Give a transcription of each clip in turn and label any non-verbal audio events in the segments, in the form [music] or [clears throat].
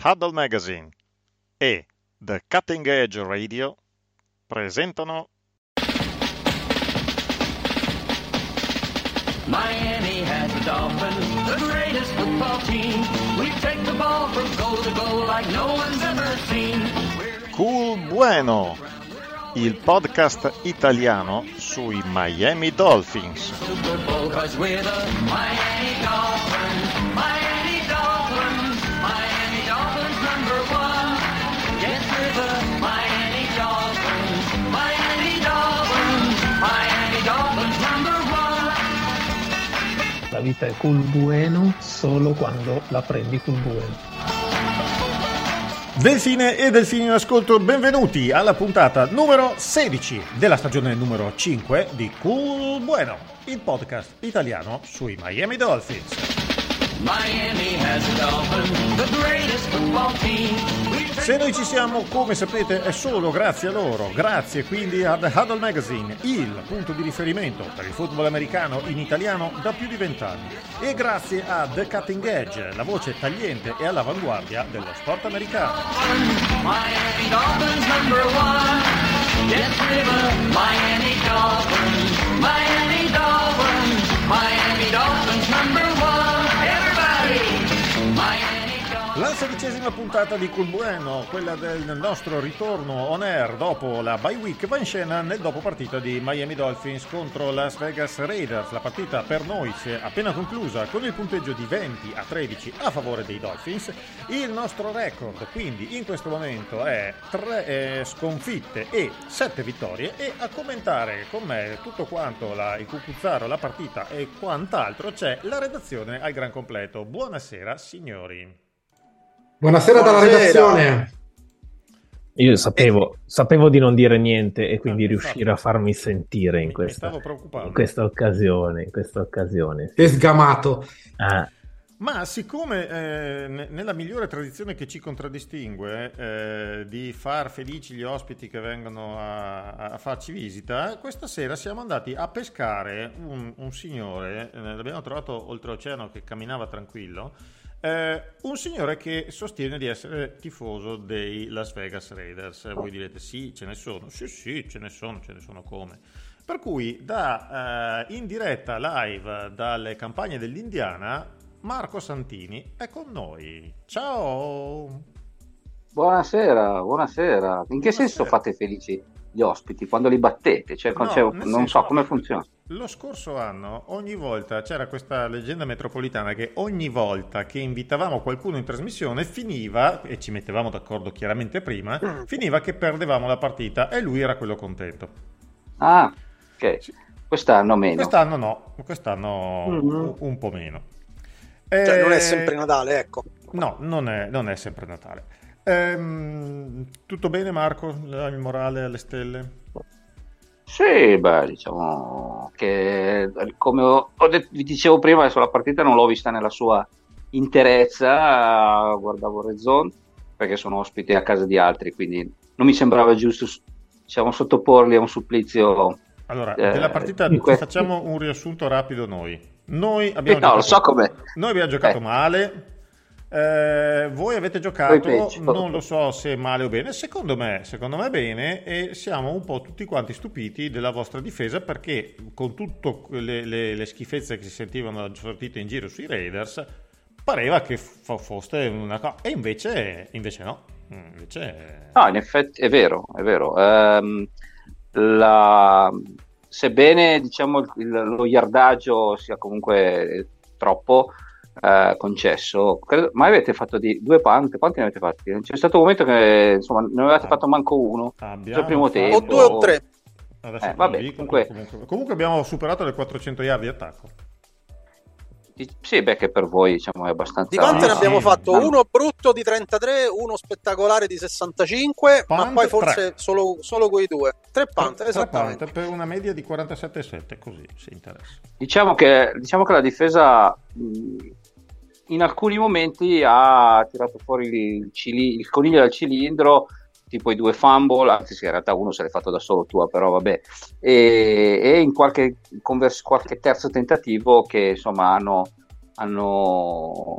Huddle Magazine e The Cutting Edge Radio presentano Miami has the Dolphins, the greatest football team. We take the ball from goal to goal like no one's ever seen. Cool Bueno, il podcast italiano sui Miami Dolphins. Super Bowl 'cause we're the Miami Dolphins. Miami La vita è cool bueno solo quando la prendi cool bueno. Delfine e Delfini in ascolto, benvenuti alla puntata numero 16 della stagione numero 5 di Cool Bueno, il podcast italiano sui Miami Dolphins. Miami has the Dolphins, the greatest football team. Se noi ci siamo, come sapete, è solo grazie a loro, grazie quindi ad Huddle Magazine, il punto di riferimento per il football americano in italiano da più di vent'anni, e grazie a The Cutting Edge, la voce tagliente e all'avanguardia dello sport americano. Miami Dolphins number one. Yes, the Miami Dolphins. La sedicesima puntata di Cool Bueno, quella del nostro ritorno on air dopo la bye week, va in scena nel dopo partita di Miami Dolphins contro Las Vegas Raiders. La partita per noi si è appena conclusa con il punteggio di 20 a 13 a favore dei Dolphins. Il nostro record quindi in questo momento è 3 sconfitte e 7 vittorie e a commentare con me tutto quanto la, il cucuzzaro, la partita e quant'altro c'è la redazione al gran completo. Buonasera signori. Buonasera dalla redazione. Io sapevo, sapevo di non dire niente e quindi Ah, riuscire a farmi sentire in questa, in questa occasione. In questa occasione sì. Sgamato. Ah, Ma siccome eh, ne- nella migliore tradizione che ci contraddistingue eh, di far felici gli ospiti che vengono a, a farci visita, questa sera siamo andati a pescare un, un signore, eh, l'abbiamo trovato oltreoceano che camminava tranquillo, eh, un signore che sostiene di essere tifoso dei Las Vegas Raiders. Voi direte sì, ce ne sono. Sì, sì, ce ne sono, ce ne sono come. Per cui da eh, in diretta live dalle campagne dell'Indiana, Marco Santini è con noi. Ciao! Buonasera, buonasera. In che senso Buonasera. fate felici gli ospiti? Quando li battete? Cioè, No, cioè, non senso- so come funziona. Lo scorso anno, ogni volta c'era questa leggenda metropolitana che ogni volta che invitavamo qualcuno in trasmissione finiva, e ci mettevamo d'accordo chiaramente prima, finiva che perdevamo la partita e lui era quello contento. Ah, ok. Sì. Quest'anno meno. Quest'anno no, quest'anno Mhm. un, po' meno. Cioè, non Eh, è sempre Natale, ecco. No, non è, non è sempre Natale. Ehm, tutto bene Marco? Il morale alle stelle? Sì, beh, diciamo che come ho, ho detto- vi dicevo prima, adesso la partita non l'ho vista nella sua interezza, guardavo Red Zone perché sono ospite a casa di altri, quindi non mi sembrava giusto diciamo, sottoporli a un supplizio. Allora, Eh, della partita di questo- facciamo un riassunto rapido noi. Noi abbiamo no, giocato, lo so noi abbiamo giocato Eh. male. Eh, voi avete giocato, non lo so se male o bene, secondo me, secondo me bene e siamo un po' tutti quanti stupiti della vostra difesa perché con tutte le, le- le schifezze che si sentivano sortite in giro sui Raiders pareva che fo- foste una cosa e invece, invece no, invece No, in effetti è vero, è vero. Ehm, la- sebbene diciamo, lo yardaggio sia comunque troppo eh, concesso, credo- ma avete fatto di due punt? Quanti ne avete fatti? C'è stato un momento che insomma, non avevate fatto manco uno. abbiamo il primo fatto- tempo. O due o tre. Eh, vabbè, dico, comunque- comunque, comunque abbiamo superato le 400 yard di attacco. Sì, beh, che per voi diciamo è abbastanza. Di quante ne abbiamo sì. fatto? Ah. Uno brutto di 33, uno spettacolare di 65, ma Punt, poi forse solo, solo quei due. Tre punt, Tre esattamente. punt per una media di 47,7 così se interessa. Diciamo che, diciamo che la difesa mh, in alcuni momenti ha tirato fuori il, cili- il coniglio dal cilindro, tipo i due fumble, anzi sì, in realtà uno se l'hai fatto da solo tua, però vabbè, e, e in qualche, convers- qualche terzo tentativo che insomma hanno, hanno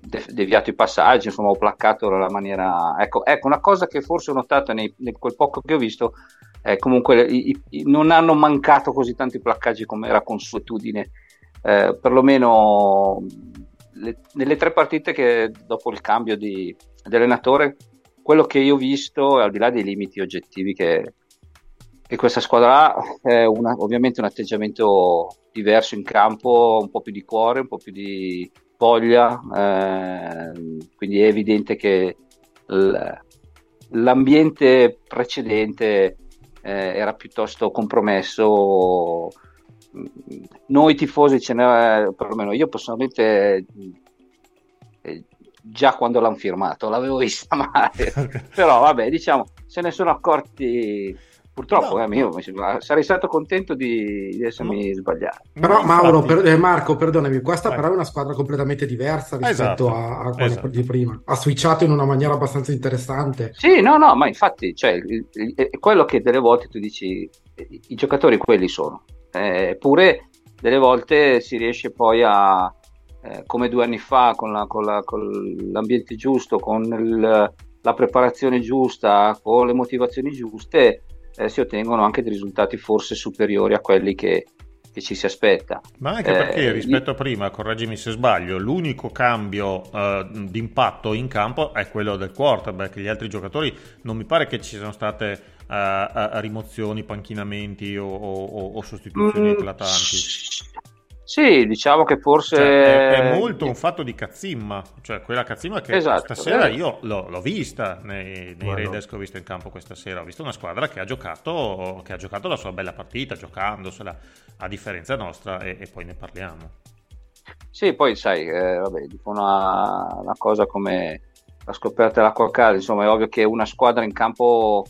de- deviato i passaggi, insomma ho placcato la maniera... Ecco, ecco, una cosa che forse ho notato nei, in quel poco che ho visto eh, comunque i- i- non hanno mancato così tanti placcaggi come era consuetudine, eh, perlomeno le- nelle tre partite che dopo il cambio di, di allenatore, quello che io ho visto, al di là dei limiti oggettivi che, che questa squadra ha, è una- ovviamente un atteggiamento diverso in campo, un po' più di cuore, un po' più di voglia, ehm, quindi è evidente che l'ambiente precedente eh, era piuttosto compromesso. Noi tifosi ce ne perlomeno io personalmente eh, già quando l'hanno firmato l'avevo [laughs] vista male, però vabbè diciamo se ne sono accorti purtroppo No, eh, io sembra- sarei stato contento di, di essermi sbagliato. Però Ma Mauro, per- eh, Marco, perdonami, questa Vai. però è una squadra completamente diversa rispetto Esatto, a, a quella esatto. di prima. Ha switchato in una maniera abbastanza interessante. Sì, no, no, ma infatti, cioè, il- il- è quello che delle volte tu dici, i, i giocatori quelli sono, eppure delle volte si riesce poi a, eh, come due anni fa, con, la- con la- con l'ambiente giusto, con il- la preparazione giusta, con le motivazioni giuste, eh, si ottengono anche dei risultati forse superiori a quelli che, che ci si aspetta. Ma anche Eh, perché io- rispetto a prima, correggimi se sbaglio, l'unico cambio eh, di impatto in campo è quello del quarterback. Gli altri giocatori non mi pare che ci siano state eh, eh, rimozioni, panchinamenti o, o- o sostituzioni Mm, eclatanti. Sì, diciamo che forse... Cioè, è, è molto un fatto di cazzimma, cioè quella cazzimma che Esatto, stasera eh. io l'ho, l'ho vista nei, nei. Raiders che ho visto in campo questa sera. Ho visto una squadra che ha giocato, che ha giocato la sua bella partita, giocandosela a differenza nostra, e, e poi ne parliamo. Sì, poi sai, eh, vabbè, dico una, una cosa come la scoperta dell'acqua calda, insomma è ovvio che una squadra in campo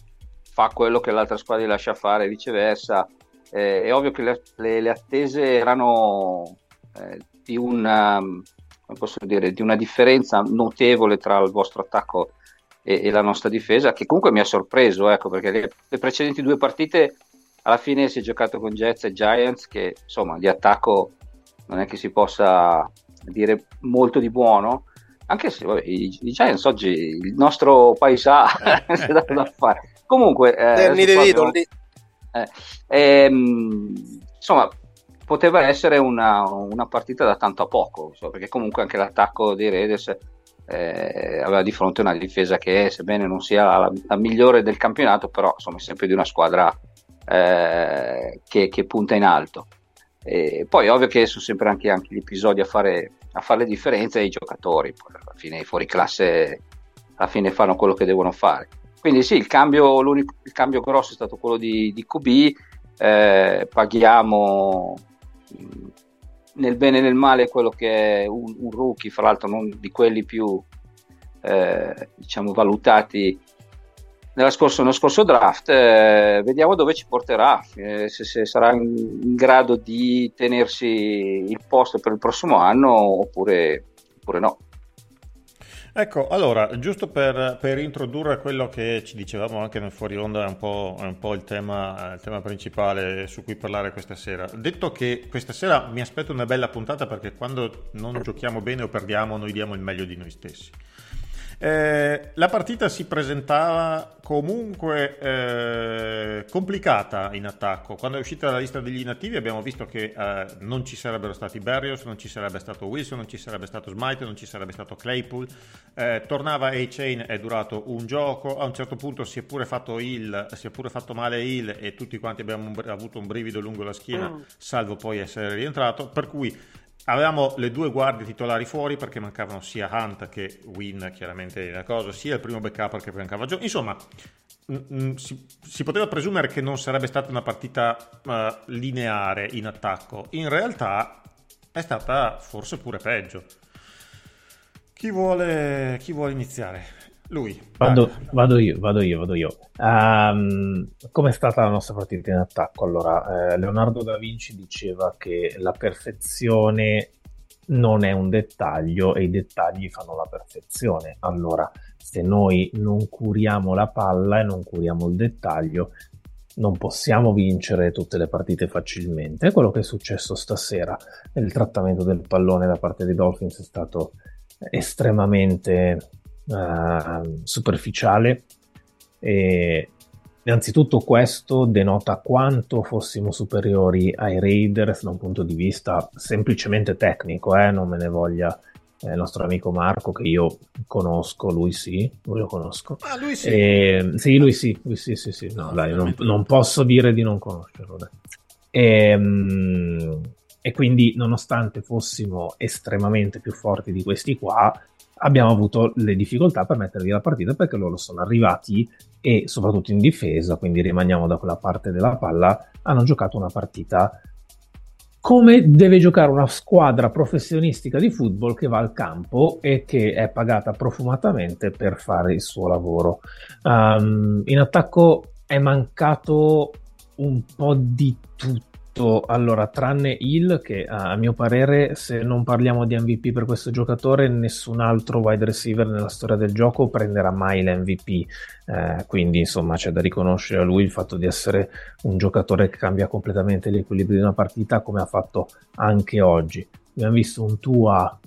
fa quello che l'altra squadra gli lascia fare e viceversa. Eh, è ovvio che le, le- le attese erano eh, di, una, posso dire, di una differenza notevole tra il vostro attacco e, e la nostra difesa, che comunque mi ha sorpreso, ecco, perché le, le precedenti due partite alla fine si è giocato con Jets e Giants, che insomma di attacco non è che si possa dire molto di buono, anche se vabbè, i, i Giants oggi il nostro paese [laughs] si è dato da fare. Comunque, eh, Danny adesso qua DeVito lì. eh, ehm, insomma, poteva essere una, una partita da tanto a poco, insomma, perché comunque anche l'attacco dei Raiders eh, aveva di fronte una difesa che, sebbene non sia la, la migliore del campionato, però insomma, è sempre di una squadra eh, che, che punta in alto. E poi ovvio che sono sempre anche, anche gli episodi a fare, a fare le differenze e i giocatori, poi alla fine i fuori classe alla fine fanno quello che devono fare. Quindi sì, il cambio, il cambio grosso è stato quello di, di QB, eh, paghiamo nel bene e nel male quello che è un, un rookie, fra l'altro non di quelli più eh, diciamo valutati nella scorso, nello scorso draft. eh, vediamo dove ci porterà, eh, se, se sarà in, in grado di tenersi il posto per il prossimo anno oppure, oppure no. Ecco, allora, giusto per, per introdurre quello che ci dicevamo anche nel fuori onda, è un po', è un po' il, tema, il tema principale su cui parlare questa sera. Detto che questa sera mi aspetto una bella puntata perché quando non giochiamo bene o perdiamo noi diamo il meglio di noi stessi. Eh, la partita si presentava comunque eh, complicata in attacco. Quando è uscita la lista degli inattivi abbiamo visto che eh, non ci sarebbero stati Barrios, non ci sarebbe stato Wilson, non ci sarebbe stato Smite, non ci sarebbe stato Claypool. Eh, tornava A-Chain, è durato un gioco. A un certo punto si è pure fatto, Hill, si è pure fatto male Hill e tutti quanti abbiamo avuto un brivido lungo la schiena, Mm. salvo poi essere rientrato. Per cui Avevamo le due guardie titolari fuori perché mancavano sia Hunt che Win, chiaramente la cosa, sia il primo backup perché mancava Joe. Insomma, mm, mm, si, si poteva presumere che non sarebbe stata una partita eh, lineare in attacco. In realtà è stata forse pure peggio. Chi vuole, chi vuole iniziare? Lui. Vado, vado io, vado io, vado io. Um, Come è stata la nostra partita in attacco? Allora, eh, Leonardo da Vinci diceva che la perfezione non è un dettaglio e i dettagli fanno la perfezione. Allora, se noi non curiamo la palla e non curiamo il dettaglio, non possiamo vincere tutte le partite facilmente. È quello che è successo stasera. Il trattamento del pallone da parte dei Dolphins è stato estremamente uh, superficiale e innanzitutto questo denota quanto fossimo superiori ai Raiders da un punto di vista semplicemente tecnico, eh? non me ne voglia eh, il nostro amico Marco che io conosco, lui sì, lui lo conosco. Ah, lui sì. E, sì, lui sì, lui sì, sì, sì. No, dai, non, non posso dire di non conoscerlo. E, mm, e quindi, nonostante fossimo estremamente più forti di questi qua, abbiamo avuto le difficoltà per mettere la partita perché loro sono arrivati e soprattutto in difesa, quindi rimaniamo da quella parte della palla, hanno giocato una partita come deve giocare una squadra professionistica di football che va al campo e che è pagata profumatamente per fare il suo lavoro. Um, in attacco è mancato un po' di tutto. Allora, tranne Hill, che a mio parere, se non parliamo di MVP per questo giocatore, nessun altro wide receiver nella storia del gioco prenderà mai l'MVP. Eh, quindi, insomma, c'è da riconoscere a lui il fatto di essere un giocatore che cambia completamente l'equilibrio di una partita, come ha fatto anche oggi. Abbiamo visto un Tua,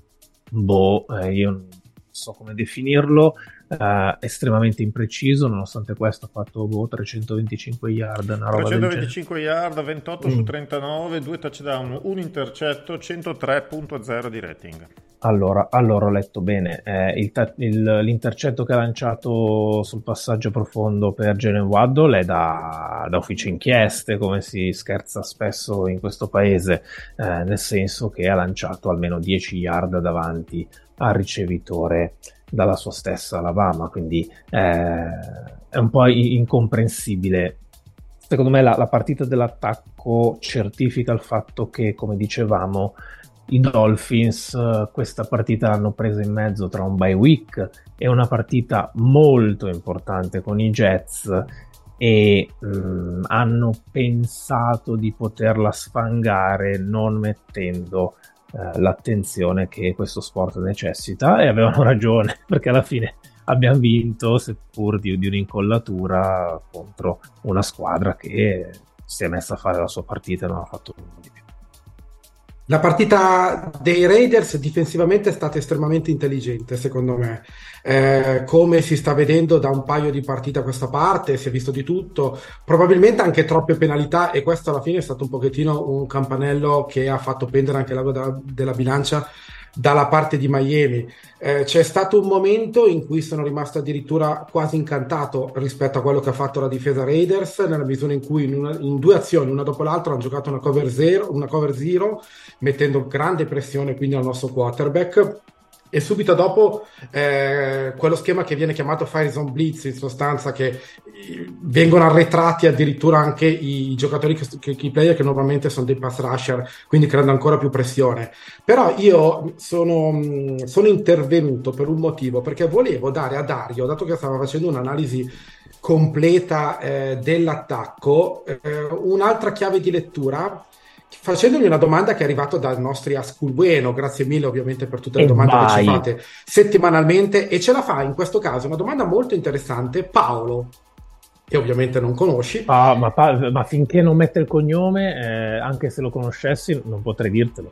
boh, eh, io non so come definirlo, eh, estremamente impreciso, nonostante questo ha fatto boh, 325 yard, una roba 325 yard, 28 Mm. su 39, due touchdown, un intercetto, 103.0 di rating. Allora, allora ho letto bene, eh, il ta- il- l'intercetto che ha lanciato sul passaggio profondo per Jalen Waddle è da, da ufficio inchieste, come si scherza spesso in questo paese, eh, nel senso che ha lanciato almeno 10 yard davanti al ricevitore dalla sua stessa Alabama, quindi eh, è un po' incomprensibile. Secondo me la, la partita dell'attacco certifica il fatto che, come dicevamo, i Dolphins eh, questa partita l'hanno presa in mezzo tra un bye week e una partita molto importante con i Jets e mm, hanno pensato di poterla sfangare non mettendo eh, l'attenzione che questo sport necessita e avevano [laughs] ragione perché alla fine abbiamo vinto seppur di, di un'incollatura contro una squadra che si è messa a fare la sua partita e non ha fatto nulla di. La partita dei Raiders difensivamente è stata estremamente intelligente, secondo me. Eh, come si sta vedendo da un paio di partite a questa parte, si è visto di tutto, probabilmente anche troppe penalità e questo alla fine è stato un pochettino un campanello che ha fatto pendere anche l'ago della, della bilancia dalla parte di Miami. Eh, c'è stato un momento in cui sono rimasto addirittura quasi incantato rispetto a quello che ha fatto la difesa Raiders, nella misura in cui in, una- in due azioni, una dopo l'altra, hanno giocato una cover zero, una cover zero, mettendo grande pressione quindi al nostro quarterback. E subito dopo eh, quello schema che viene chiamato Fire Zone Blitz, in sostanza, che eh, vengono arretrati addirittura anche i, giocatori, che, i player che normalmente sono dei pass rusher, quindi creando ancora più pressione. Però io sono, sono intervenuto per un motivo, perché volevo dare a Dario, dato che stava facendo un'analisi completa eh, dell'attacco, eh, un'altra chiave di lettura facendogli una domanda che è arrivata dai nostri Ascul Bueno, grazie mille ovviamente per tutte le E domande che vai. ci fate settimanalmente e ce la fa in questo caso una domanda molto interessante Paolo, che ovviamente non conosci. Ah, ma, ma finché non mette il cognome, eh, anche se lo conoscessi, non potrei dirtelo.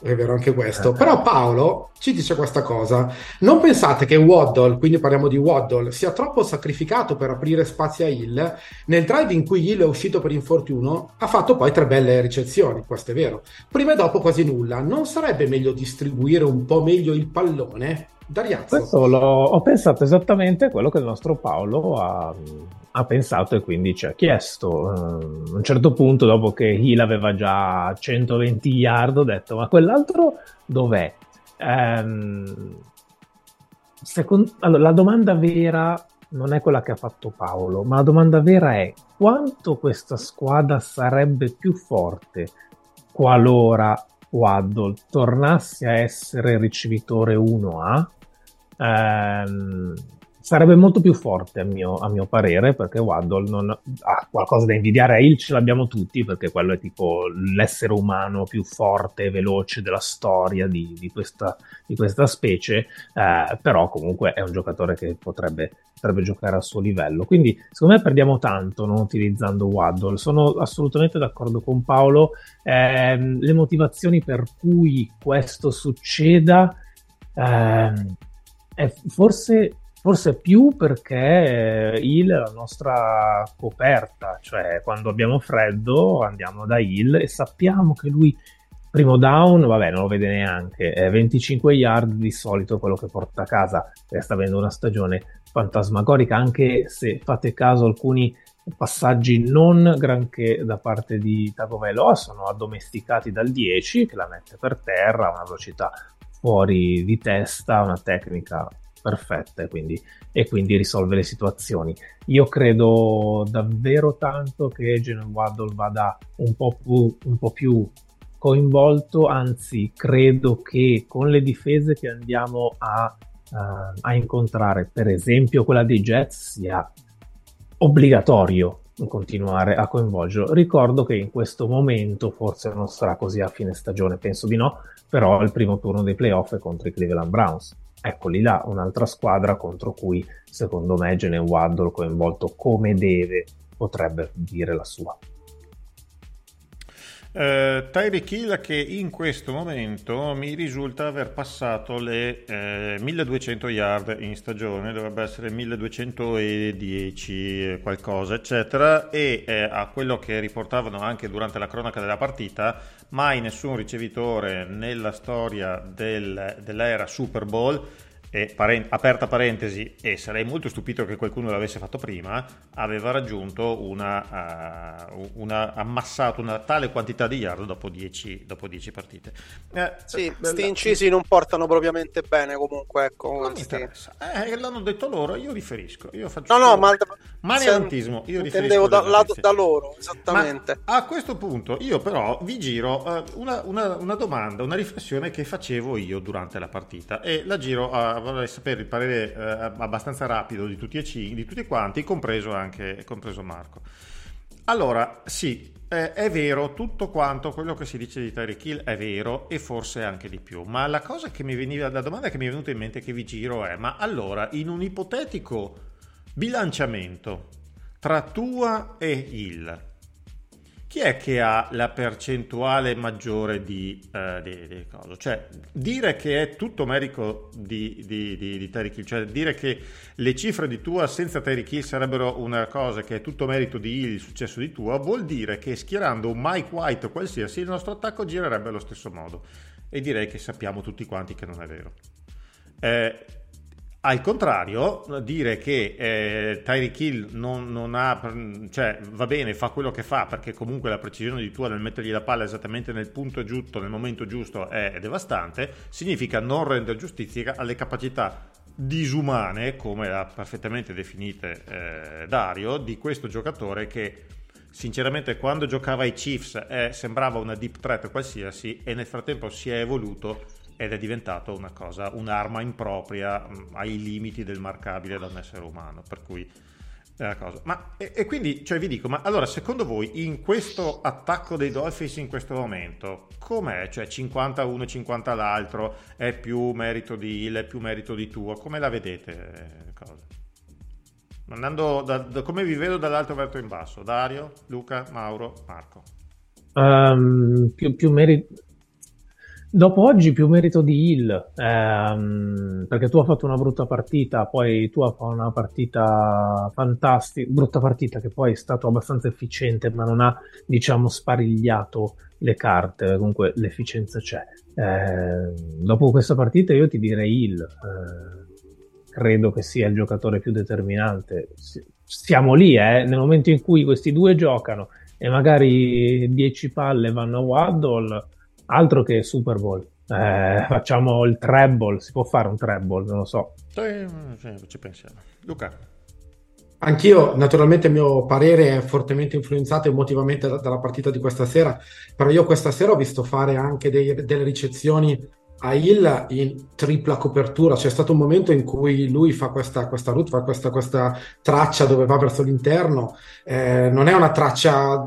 È vero anche questo. Però Paolo ci dice questa cosa. Non pensate che Waddle, quindi parliamo di Waddle, sia troppo sacrificato per aprire spazi a Hill? Nel drive in cui Hill è uscito per infortunio, ha fatto poi tre belle ricezioni, questo è vero. Prima e dopo quasi nulla. Non sarebbe meglio distribuire un po' meglio il pallone? Dariazzo. Questo l'ho- ho pensato esattamente a quello che il nostro Paolo ha, ha pensato e quindi ci ha chiesto. Eh, a un certo punto, dopo che Hill aveva già 120 yard, ho detto: Ma quell'altro dov'è? Ehm, second- allora, la domanda vera non è quella che ha fatto Paolo, ma la domanda vera è quanto questa squadra sarebbe più forte qualora Waddle tornasse a essere ricevitore 1A, ehm, sarebbe molto più forte a mio, a mio parere perché Waddle non ha qualcosa da invidiare. A Hill ce l'abbiamo tutti perché quello è tipo l'essere umano più forte e veloce della storia di, di, questa, di questa, specie. Eh, però comunque è un giocatore che potrebbe, potrebbe, giocare al suo livello. Quindi secondo me perdiamo tanto non utilizzando Waddle. Sono assolutamente d'accordo con Paolo. Eh, le motivazioni per cui questo succeda eh, è forse Forse più perché Hill è la nostra coperta, cioè quando abbiamo freddo andiamo da Hill e sappiamo che lui primo down, vabbè, non lo vede neanche, è 25 yard di solito quello che porta a casa, perché sta avendo una stagione fantasmagorica, anche se fate caso alcuni passaggi non granché da parte di Tagovailoa sono addomesticati dal 10 che la mette per terra, una velocità fuori di testa, una tecnica perfetta quindi, e quindi risolve le situazioni. Io credo davvero tanto che Jalen Waddle vada un po' più, un po' più coinvolto, anzi credo che con le difese che andiamo a, uh, a incontrare, per esempio quella dei Jets, sia obbligatorio continuare a coinvolgerlo. Ricordo che in questo momento forse non sarà così a fine stagione, penso di no, però il primo turno dei playoff è contro i Cleveland Browns eccoli là, un'altra squadra contro cui secondo me Gene Waddle coinvolto come deve potrebbe dire la sua. Uh, Tyreek Hill che in questo momento mi risulta aver passato le eh, 1200 yard in stagione, dovrebbe essere 1210 eh, qualcosa eccetera e eh, a quello che riportavano anche durante la cronaca della partita mai nessun ricevitore nella storia del, dell'era Super Bowl e parent- aperta parentesi, e sarei molto stupito che qualcuno l'avesse fatto prima, aveva raggiunto una, uh, una ammassato una tale quantità di yard dopo 10 dopo partite. Eh, sì, sti incisi non portano propriamente bene comunque, ecco. Non mi interessa. Eh, l'hanno detto loro, io riferisco. Io faccio no, no, ma... Maneantismo, io intendevo da, la, da, loro, esattamente. Ma a questo punto io però vi giro uh, una, una, una domanda, una riflessione che facevo io durante la partita e la giro a vorrei sapere il parere eh, abbastanza rapido di tutti, e c- di tutti quanti, compreso anche compreso Marco. Allora, sì, eh, è vero, tutto quanto quello che si dice di Tyreek Hill è vero e forse anche di più, ma la cosa che mi veniva, la domanda che mi è venuta in mente che vi giro è, ma allora, in un ipotetico bilanciamento tra Tua e Hill, chi è che ha la percentuale maggiore di, uh, di, di cosa? Cioè, dire che è tutto merito di, di, di, di Terry Kill, cioè dire che le cifre di Tua senza Terry Kill sarebbero una cosa che è tutto merito di il successo di Tua, vuol dire che schierando un Mike White qualsiasi, il nostro attacco girerebbe allo stesso modo. E direi che sappiamo tutti quanti che non è vero. Eh, al contrario, dire che eh, Tyreek Hill non, non, ha, cioè va bene, fa quello che fa perché comunque la precisione di tua nel mettergli la palla esattamente nel punto giusto, nel momento giusto è, devastante, significa non rendere giustizia alle capacità disumane, come ha perfettamente definite eh, Dario, di questo giocatore che sinceramente quando giocava ai Chiefs eh, sembrava una deep threat qualsiasi e nel frattempo si è evoluto ed è diventato una cosa, un'arma impropria mh, mm, ai limiti del marcabile da un essere umano. Per cui è la cosa. Ma, e, e, quindi, cioè, vi dico, ma allora, secondo voi, in questo attacco dei Dolphins in questo momento, com'è? Cioè, 51, 50 l'altro, è più merito di Hill, è più merito di tuo? Come la vedete? Eh, cosa? Andando da, da, come vi vedo dall'alto verso in basso? Dario, Luca, Mauro, Marco. Um, più, più merito Dopo oggi più merito di Hill, ehm, perché tu hai fatto una brutta partita, poi tu hai fatto una partita fantastica, brutta partita che poi è stato abbastanza efficiente, ma non ha, diciamo, sparigliato le carte, comunque l'efficienza c'è. Eh, dopo questa partita io ti direi Hill, eh, credo che sia il giocatore più determinante. Siamo lì, eh, nel momento in cui questi due giocano e magari 10 palle vanno a Waddle altro che Super Bowl. Eh, facciamo il treble, si può fare un treble, non lo so. Ci pensiamo. Luca. Anch'io, naturalmente, il mio parere è fortemente influenzato emotivamente da- dalla partita di questa sera, però io questa sera ho visto fare anche dei- delle ricezioni a Hill in tripla copertura. C'è stato un momento in cui lui fa questa, questa route, fa questa, questa traccia dove va verso l'interno. Eh, non è una traccia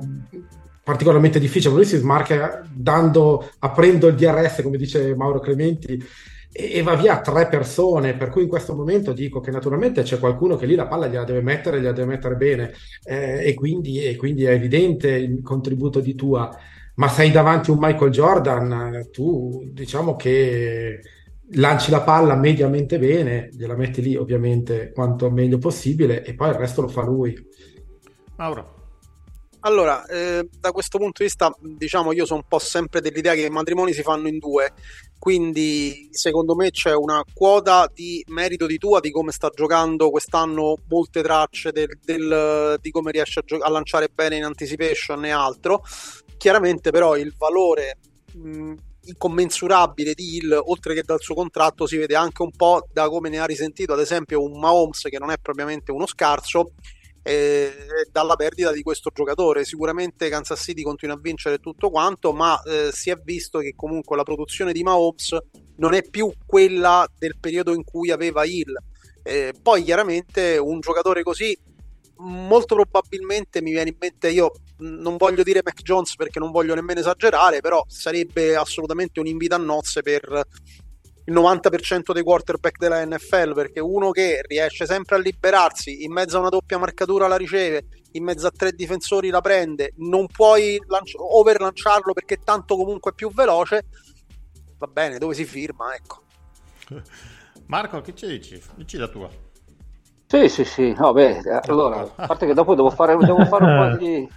particolarmente difficile, lui si smarca dando, aprendo il DRS, come dice Mauro Clementi, e, e va via tre persone, per cui in questo momento dico che naturalmente c'è qualcuno che lì la palla gliela deve mettere, gliela deve mettere bene, eh, e quindi, e quindi è evidente il contributo di Tua, ma sei davanti a un Michael Jordan, tu diciamo che lanci la palla mediamente bene, gliela metti lì ovviamente quanto meglio possibile e poi il resto lo fa lui. Mauro. Allora, eh, da questo punto di vista, diciamo, io sono un po' sempre dell'idea che i matrimoni si fanno in due, quindi secondo me c'è una quota di merito di tua di come sta giocando quest'anno molte tracce del, del- di come riesce a, gio- a lanciare bene in anticipation e altro. Chiaramente però il valore mh, incommensurabile di Hill, oltre che dal suo contratto, si vede anche un po' da come ne ha risentito ad esempio un Mahomes che non è propriamente uno scarso eh, dalla perdita di questo giocatore. Sicuramente Kansas City continua a vincere tutto quanto, ma eh, si è visto che comunque la produzione di Mahomes non è più quella del periodo in cui aveva Hill. Eh, poi chiaramente un giocatore così molto probabilmente mi viene in mente io non voglio dire Mac Jones perché non voglio nemmeno esagerare però sarebbe assolutamente un invito a nozze per il 90% dei quarterback della NFL perché uno che riesce sempre a liberarsi in mezzo a una doppia marcatura la riceve in mezzo a tre difensori la prende non puoi lanci- overlanciarlo perché tanto comunque è più veloce va bene dove si firma ecco [laughs] Marco, che ci dici? Dici la tua. Sì, sì, sì, no, beh, eh, allora, a parte che dopo devo fare, devo fare un po' [laughs] di...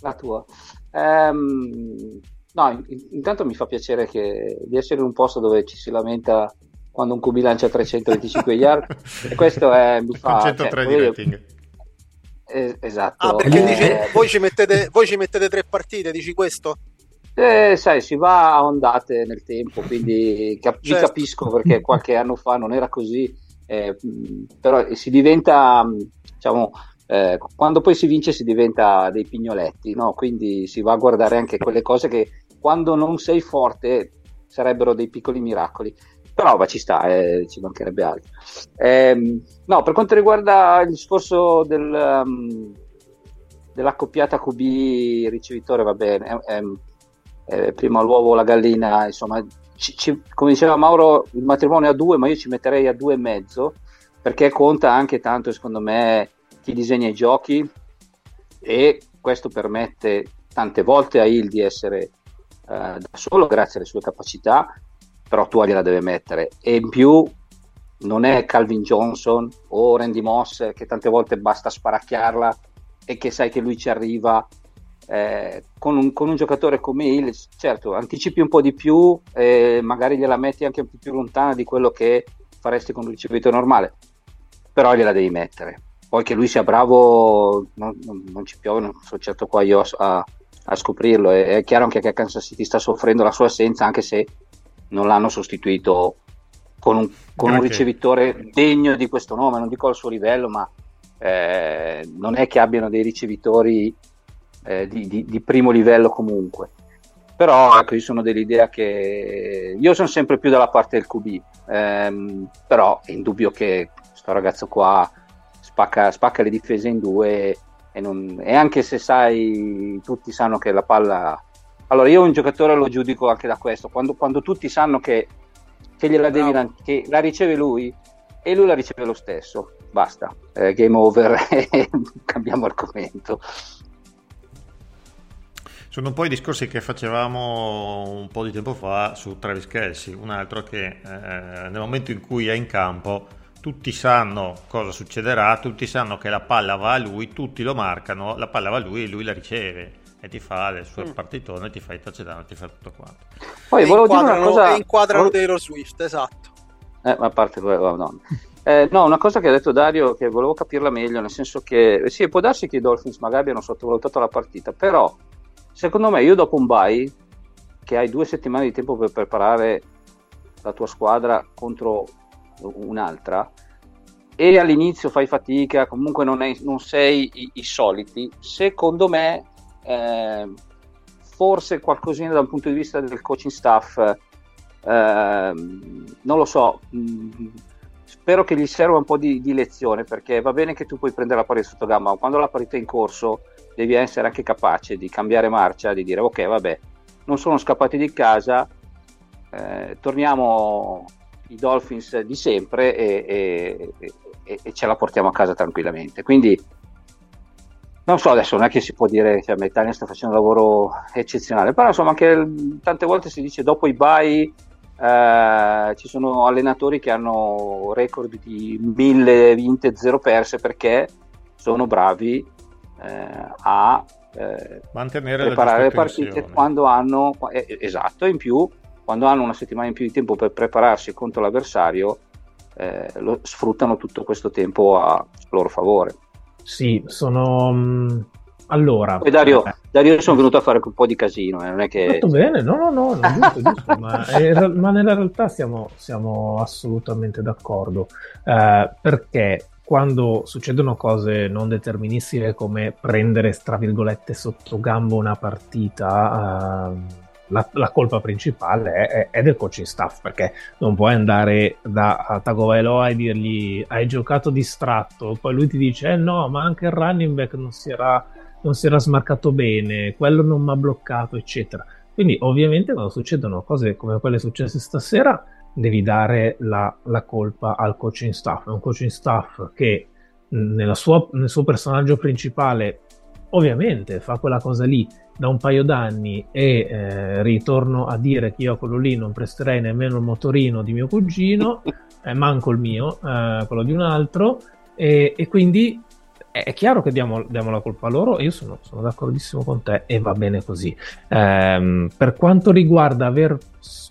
la tua. Ehm, no, in- intanto mi fa piacere che, di essere in un posto dove ci si lamenta quando un QB lancia 325 [laughs] yard e questo è, mi fa... Con 103 cioè, di rating. eh, esatto. ah perché Eh, dici, voi, ci mettete, voi ci mettete tre partite dici questo? Eh, sai, si va a ondate nel tempo, quindi cap- Certo. capisco perché qualche anno fa non era così, eh, però si diventa, diciamo, eh, quando poi si vince si diventa dei pignoletti, no? Quindi si va a guardare anche quelle cose che quando non sei forte sarebbero dei piccoli miracoli. Però ma ci sta, eh, ci mancherebbe altro. Ehm, no, per quanto riguarda il discorso del, um, dell'accoppiata QB ricevitore, va bene, è- è- eh, prima l'uovo o la gallina, insomma, ci- ci- come diceva Mauro, il matrimonio è a due, ma io ci metterei a due e mezzo, perché conta anche tanto, secondo me, chi disegna i giochi e questo permette tante volte a Hill di essere eh, da solo grazie alle sue capacità, però tu gliela deve mettere. E in più non è Calvin Johnson o Randy Moss che tante volte basta sparacchiarla e che sai che lui ci arriva eh, con, un, con un giocatore come Hill, certo, anticipi un po' di più e magari gliela metti anche un po' più lontana di quello che faresti con un ricevitore normale, però gliela devi mettere. Poi che lui sia bravo, non, non- non ci piove, non sono certo qua io a, a scoprirlo. È, è chiaro anche che Kansas City sta soffrendo la sua assenza, anche se non l'hanno sostituito con un, con un ricevitore degno di questo nome, non dico al suo livello, ma eh, non è che abbiano dei ricevitori eh, di, di- di primo livello comunque. Però ecco, io sono dell'idea che io sono sempre più dalla parte del QB, ehm, però è indubbio che questo ragazzo qua spacca, spacca le difese in due e, non- e anche se sai, tutti sanno che la palla... Allora io un giocatore lo giudico anche da questo, quando, quando tutti sanno che, che gliela devi lan- che la riceve lui e lui la riceve lo stesso, basta, Eh, game over [laughs] cambiamo argomento. Sono un po' i discorsi che facevamo un po' di tempo fa su Travis Kelsey, un altro che eh, nel momento in cui è in campo tutti sanno cosa succederà, tutti sanno che la palla va a lui, tutti lo marcano, la palla va a lui e lui la riceve e ti fa le sue Mm. partitone, ti fa i touchdown, ti fa tutto quanto. Poi e volevo dire una cosa... e inquadrano volevo- Taylor Swift esatto Eh, ma a parte quello, no. Eh, no, una cosa che ha detto Dario che volevo capirla meglio, nel senso che eh, sì, può darsi che i Dolphins magari abbiano sottovalutato la partita, però secondo me io dopo un bye, che hai due settimane di tempo per preparare la tua squadra contro un'altra, e all'inizio fai fatica, comunque non, è- non sei i, i soliti, secondo me eh, forse qualcosina dal punto di vista del coaching staff, ehm, non lo so, mh, spero che gli serva un po' di, di lezione perché va bene che tu puoi prendere la partita sotto gamba, ma quando la partita è in corso devi essere anche capace di cambiare marcia, di dire ok vabbè, non sono scappati di casa, eh, torniamo i Dolphins di sempre e, e- e- e ce la portiamo a casa tranquillamente. Quindi non so, adesso non è che si può dire che cioè, Metania sta facendo un lavoro eccezionale, però insomma anche tante volte si dice dopo i bye eh, ci sono allenatori che hanno record di 1000 vinte, 0 perse perché sono bravi eh, a eh, Mantenere preparare le partite quando hanno eh, esatto in più quando hanno una settimana in più di tempo per prepararsi contro l'avversario eh, lo- sfruttano tutto questo tempo a loro favore. Sì, sono... mh, Allora... poi Dario, eh, Dario sono venuto a fare un po' di casino eh, non è che Fatto bene, no, no, no, giusto, giusto, ma, [laughs] è- ma nella realtà siamo, siamo assolutamente d'accordo, eh, perché quando succedono cose non deterministiche come prendere, tra virgolette, sotto gamba una partita, eh, la, la colpa principale è, è- è del coaching staff, perché non puoi andare da Tagovailoa e dirgli hai giocato distratto, poi lui ti dice eh no, ma anche il running back non si era non si era smarcato bene, quello non mi ha bloccato, eccetera. Quindi, ovviamente, quando succedono cose come quelle successe stasera, devi dare la, la colpa al coaching staff. È un coaching staff che sua- nel suo personaggio principale, ovviamente, fa quella cosa lì da un paio d'anni e eh, ritorno a dire che io a quello lì non presterei nemmeno il motorino di mio cugino, [laughs] eh, manco il mio, eh, quello di un altro, e, e quindi è chiaro che diamo, diamo la colpa a loro, e io sono, sono d'accordissimo con te e va bene così. Ehm, per quanto riguarda aver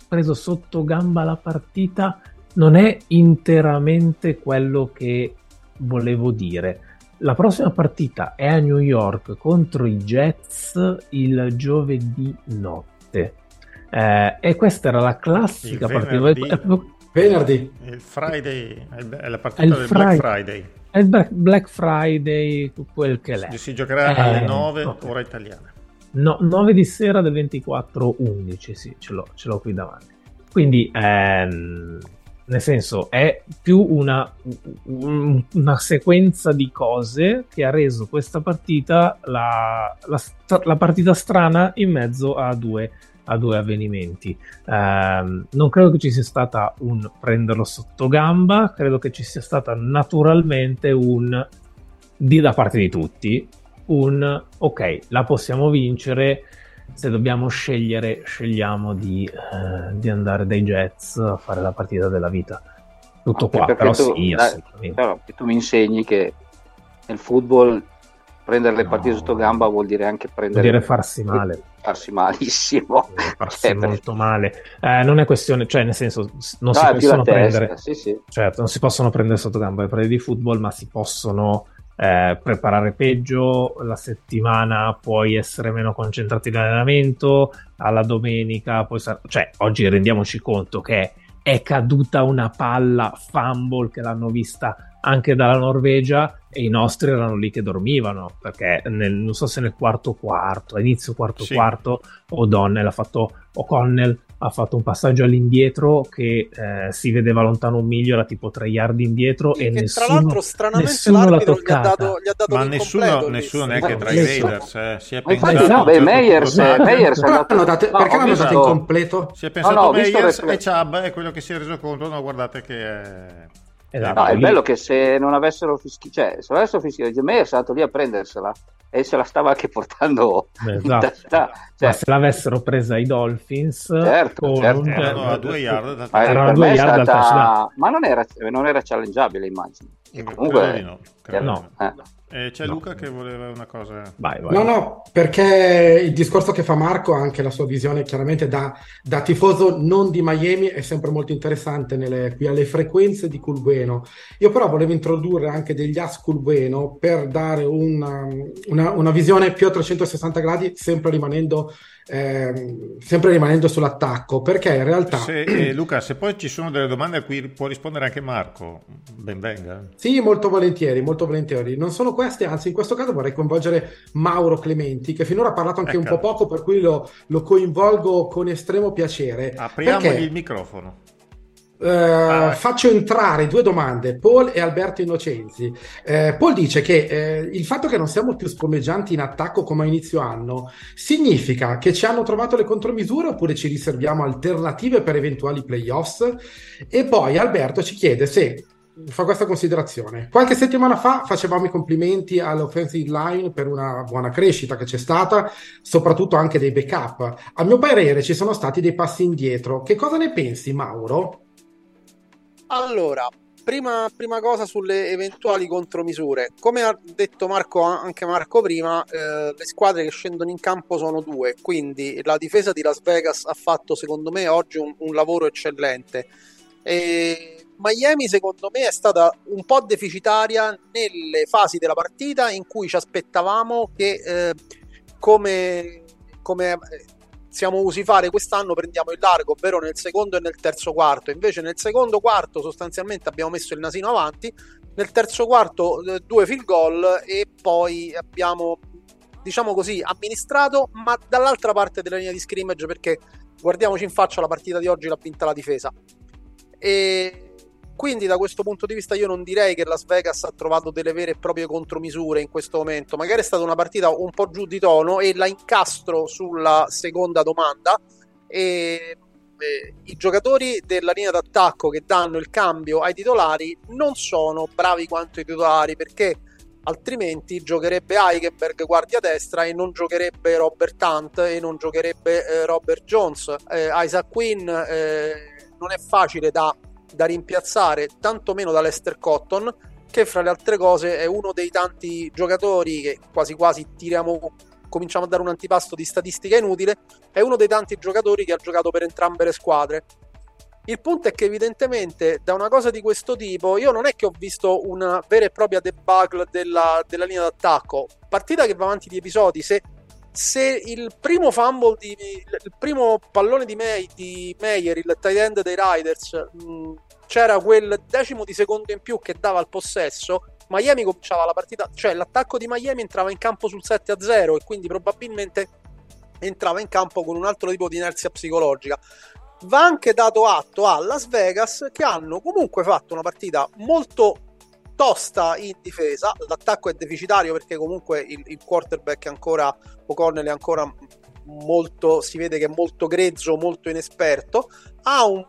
preso sotto gamba la partita, non è interamente quello che volevo dire. La prossima partita è a New York contro i Jets il giovedì notte. Eh, e questa era la classica Il partita. venerdì. Venerdì. Il Friday è la È partita il del Friday. Black Friday. È il Black- Black Friday, quel che l'è. Si giocherà Eh, alle 9 ok. ora italiana. No, 9 di sera del 24-11, sì, ce l'ho, ce l'ho qui davanti. Quindi, ehm, nel senso, è più una, un- una sequenza di cose che ha reso questa partita la, la la partita strana in mezzo a due, a due avvenimenti. Ehm, non credo che ci sia stata un prenderlo sotto gamba, credo che ci sia stata naturalmente un di da parte di tutti un ok, la possiamo vincere. Se dobbiamo scegliere, scegliamo di, eh, di andare dai Jets a fare la partita della vita. Tutto Anche qua, però tu- sì, assolutamente. però che tu mi insegni che nel football prendere le No. partite sotto gamba vuol dire anche Vuol prendere dire farsi male. farsi malissimo Vuol farsi molto male. Eh, non è questione, cioè, nel senso, non No, si possono prendere. sì, sì. Certo, non si possono prendere sotto gamba le partite di football, ma si possono eh, preparare peggio. La settimana puoi essere meno concentrati in allenamento, alla domenica, poi sar- cioè oggi rendiamoci conto che è caduta una palla fumble che l'hanno vista anche dalla Norvegia e i nostri erano lì che dormivano perché nel- non so se nel quarto quarto, inizio quarto Sì. quarto, O'Donnell ha fatto O'Connell ha fatto un passaggio all'indietro che eh, si vedeva lontano un miglio, era tipo tre yard indietro Sì, e che nessuno, tra l'altro stranamente nessuno l'ha l'arbitro gli ha toccata. dato, gli ha dato Ma nessuno, nessuno neanche tra i. Raiders eh, si è Ma infatti pensato no, beh, Meyers, eh, Meyers andato... hanno dato- No, perché l'hanno dato incompleto? Si è pensato no, visto Meyers e Chubb è quello che si è reso conto, no guardate che è... Esatto, No, è lì- bello che se non avessero fischiato, cioè, se avessero fischiato, Meyers è andato lì a prendersela e se la stava anche portando in Esatto. testa. Cioè, ma se l'avessero presa i Dolphins Certo, con certo. Erano a due yard dal ma erano due yard stata- non era, non era challengeabile, immagino. E Credo comunque, di no, credo no. no. Eh, c'è No. Luca che voleva una cosa. Vai, vai. No, no, perché il discorso che fa Marco, anche la sua visione chiaramente da, da tifoso non di Miami, è sempre molto interessante nelle, qui alle frequenze di Culbueno. Io però volevo introdurre anche degli as Culbueno per dare una, una- una visione più a 360 gradi, sempre rimanendo, ehm, sempre rimanendo sull'attacco, perché in realtà... Se- eh, [clears throat] Luca, se poi ci sono delle domande a cui può rispondere anche Marco, ben venga. Sì, molto volentieri, molto volentieri. Non sono queste, anzi, in questo caso vorrei coinvolgere Mauro Clementi, che finora ha parlato anche un Ecco. po' poco, per cui lo, lo coinvolgo con estremo piacere. Apriamogli Perché il microfono. Ah. faccio entrare due domande, Paul e Alberto Innocenzi. Eh, Paul dice che eh, il fatto che non siamo più spumeggianti in attacco come a inizio anno significa che ci hanno trovato le contromisure oppure ci riserviamo alternative per eventuali playoffs? E poi Alberto ci chiede se fa questa considerazione. Qualche settimana fa facevamo i complimenti all'offensive line per una buona crescita che c'è stata, soprattutto anche dei backup. A mio parere ci sono stati dei passi indietro. Che cosa ne pensi, Mauro? Allora, prima, prima cosa sulle eventuali contromisure. Come ha detto Marco, anche Marco prima, eh, le squadre che scendono in campo sono due, quindi la difesa di Las Vegas ha fatto secondo me oggi un, un lavoro eccellente. E Miami secondo me è stata un po' deficitaria nelle fasi della partita in cui ci aspettavamo che eh, come, come siamo usi fare quest'anno prendiamo il largo, ovvero nel secondo e nel terzo quarto. Invece nel secondo quarto sostanzialmente abbiamo messo il nasino avanti, nel terzo quarto eh, due field goal e poi abbiamo diciamo così amministrato, ma dall'altra parte della linea di scrimmage perché guardiamoci in faccia la partita di oggi l'ha vinta la difesa. E quindi da questo punto di vista io non direi che Las Vegas ha trovato delle vere e proprie contromisure in questo momento, magari è stata una partita un po' giù di tono e la incastro sulla seconda domanda. E eh, i giocatori della linea d'attacco che danno il cambio ai titolari non sono bravi quanto i titolari perché altrimenti giocherebbe Heikenberg guardia destra e non giocherebbe Robert Hunt e non giocherebbe eh, Robert Jones. Eh, Isaac Quinn eh, non è facile da, da rimpiazzare tantomeno da Lester Cotton che fra le altre cose è uno dei tanti giocatori che quasi quasi tiriamo cominciamo a dare un antipasto di statistica inutile è uno dei tanti giocatori che ha giocato per entrambe le squadre il punto è che evidentemente da una cosa di questo tipo io non è che ho visto una vera e propria debacle della, della linea d'attacco. Partita che va avanti di episodi. Se, se il primo fumble, di, il primo pallone di, May, di Meyer, il tight end dei Riders, mh, c'era quel decimo di secondo in più che dava il possesso, Miami cominciava la partita, cioè l'attacco di Miami entrava in campo sul 7 a 0 e quindi probabilmente entrava in campo con un altro tipo di inerzia psicologica. Va anche dato atto a Las Vegas che hanno comunque fatto una partita molto tosta in difesa. L'attacco è deficitario perché comunque il, il quarterback è ancora O'Connell è ancora molto si vede che è molto grezzo, molto inesperto. Ha un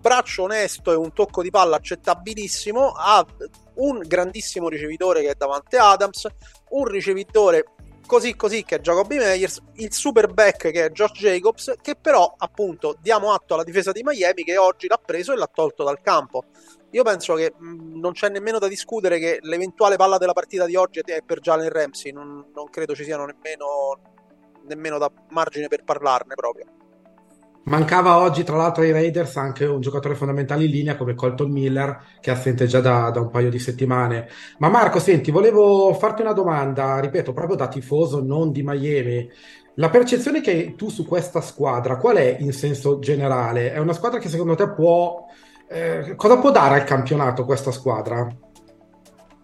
braccio onesto e un tocco di palla accettabilissimo. Ha un grandissimo ricevitore che è Davante Adams, un ricevitore così così che è Jacoby Meyers, il super back che è Josh Jacobs, che però appunto diamo atto alla difesa di Miami che oggi l'ha preso e l'ha tolto dal campo. Io penso che mh, non c'è nemmeno da discutere che l'eventuale palla della partita di oggi è per Jalen Ramsey, non, non credo ci siano nemmeno, nemmeno da margine per parlarne proprio. Mancava oggi, tra l'altro, ai Raiders anche un giocatore fondamentale in linea come Colton Miller, che è assente già da, da un paio di settimane. Ma Marco, senti, volevo farti una domanda, ripeto, proprio da tifoso, non di Miami. La percezione che hai tu su questa squadra, qual è in senso generale? È una squadra che secondo te può... eh, cosa può dare al campionato questa squadra?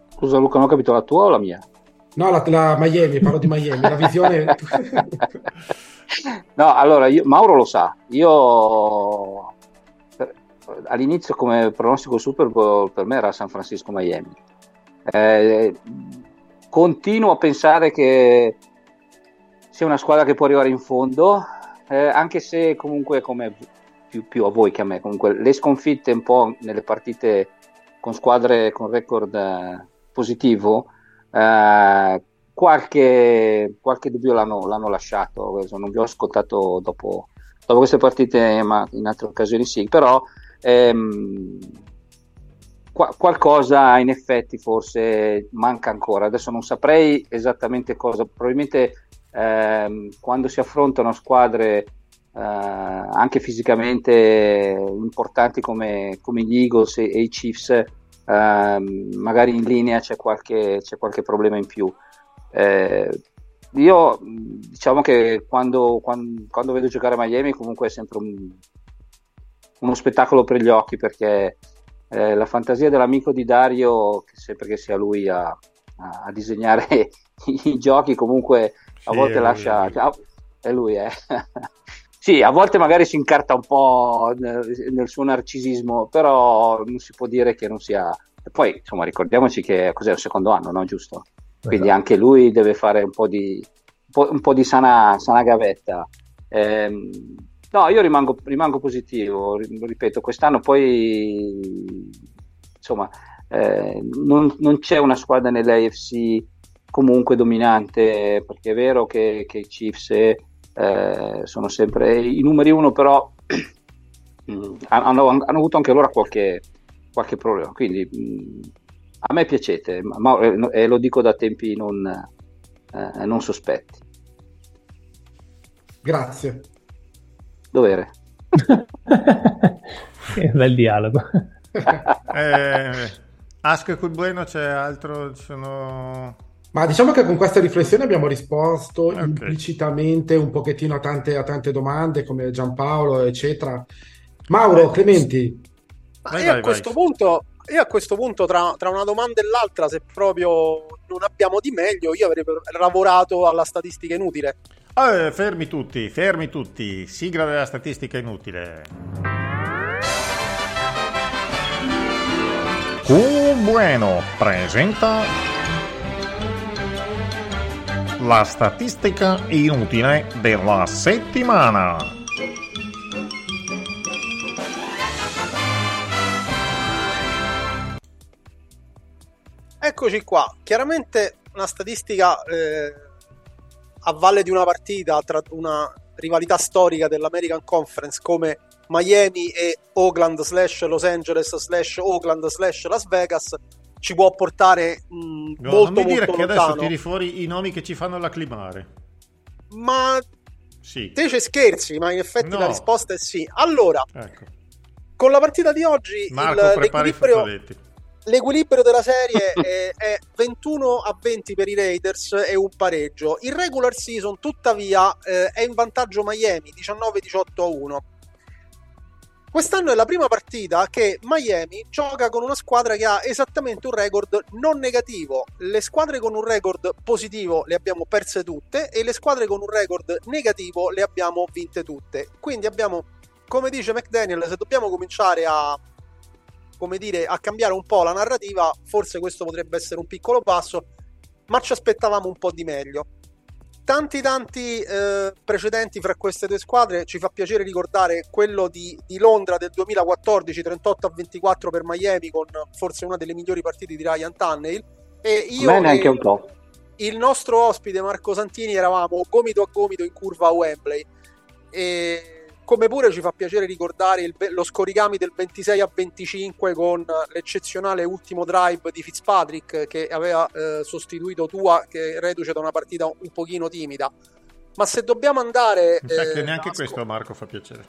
Scusa Luca, non ho capito la tua o la mia? No, la, la Miami, parlo di Miami, la visione... [laughs] No, allora io- Mauro lo sa, io per- all'inizio come pronostico Super Bowl per me era San Francisco Miami. Eh, continuo a pensare che sia una squadra che può arrivare in fondo, eh, anche se comunque come più, più a voi che a me, comunque le sconfitte un po' nelle partite con squadre con record eh, positivo, eh, qualche, qualche dubbio l'hanno, l'hanno lasciato, non vi ho ascoltato dopo, dopo queste partite, ma in altre occasioni sì, però ehm, qua- qualcosa in effetti forse manca ancora. Adesso non saprei esattamente cosa, probabilmente ehm, quando si affrontano squadre eh, anche fisicamente importanti come, come gli Eagles e, e i Chiefs, ehm, magari in linea c'è qualche, c'è qualche problema in più. Eh, io diciamo che quando, quan- quando vedo giocare Miami comunque è sempre un- uno spettacolo per gli occhi perché eh, la fantasia dell'amico di Dario, che sempre che sia lui a, a- a disegnare [laughs] i giochi, comunque a Sì, volte è lascia... è lui. ah, è lui, eh. Sì, a volte magari si incarta un po' nel, nel suo narcisismo, però non si può dire che non sia... E poi, insomma, ricordiamoci che cos'è il secondo anno, no? Giusto? Quindi Esatto. anche lui deve fare un po' di, un po', un po' di sana, sana gavetta. Ehm, no, io rimango, rimango positivo, ri- ripeto, quest'anno poi insomma eh, non, non c'è una squadra nell'AFC comunque dominante, perché è vero che, che i Chiefs eh, sono sempre i numeri uno, però [clears throat] mm, hanno, hanno avuto anche loro qualche, qualche problema. Quindi mm, a me piacete, ma, ma- e lo dico da tempi non, eh, non sospetti. Grazie. Dovere. bel dialogo. Eh, Ask col Bueno c'è altro? Ci Sono... Ma diciamo che con questa riflessione abbiamo risposto Ok. implicitamente un pochettino a tante, a tante domande come Giampaolo, eccetera. Mauro, Clementi, Ma Vai, io a vai, questo vai. punto, io a questo punto tra, tra una domanda e l'altra, se proprio non abbiamo di meglio, io avrei lavorato alla statistica inutile. Eh, fermi tutti, fermi tutti. Sigla della statistica inutile. Q Bueno presenta la statistica inutile della settimana. Eccoci qua, chiaramente una statistica eh, a valle di una partita tra una rivalità storica dell'American Conference come Miami e Oakland slash Los Angeles slash Oakland slash Las Vegas ci può portare mh, No, molto non mi dire che adesso lontano. tiri fuori i nomi che ci fanno l'acclimare. Ma Sì, te ci scherzi, ma in effetti No. la risposta è sì. Allora, ecco. con la partita di oggi Marco, il- l'equilibrio, l'equilibrio della serie [laughs] è, è 21 a 20 per i Raiders e un pareggio. In regular season, tuttavia, eh, è in vantaggio Miami 19-18 a 1. Quest'anno è la prima partita che Miami gioca con una squadra che ha esattamente un record non negativo. Le squadre con un record positivo le abbiamo perse tutte e le squadre con un record negativo le abbiamo vinte tutte. Quindi abbiamo, come dice McDaniel, se dobbiamo cominciare a dire, a cambiare un po' la narrativa, forse questo potrebbe essere un piccolo passo, ma ci aspettavamo un po' di meglio. Tanti tanti eh, precedenti fra queste due squadre, ci fa piacere ricordare quello di, di Londra del 2014, 38 a 24 per Miami, con forse una delle migliori partite di Ryan Tannehill. E io me e neanche un po'. il nostro ospite Marco Santini eravamo gomito a gomito in curva a Wembley. E come pure ci fa piacere ricordare il- lo scorigami del 26 a 25 con l'eccezionale ultimo drive di Fitzpatrick che aveva eh, sostituito Tua che reduce da una partita un pochino timida. Ma se dobbiamo andare... Mi sa eh, che neanche a questo a Marco fa piacere.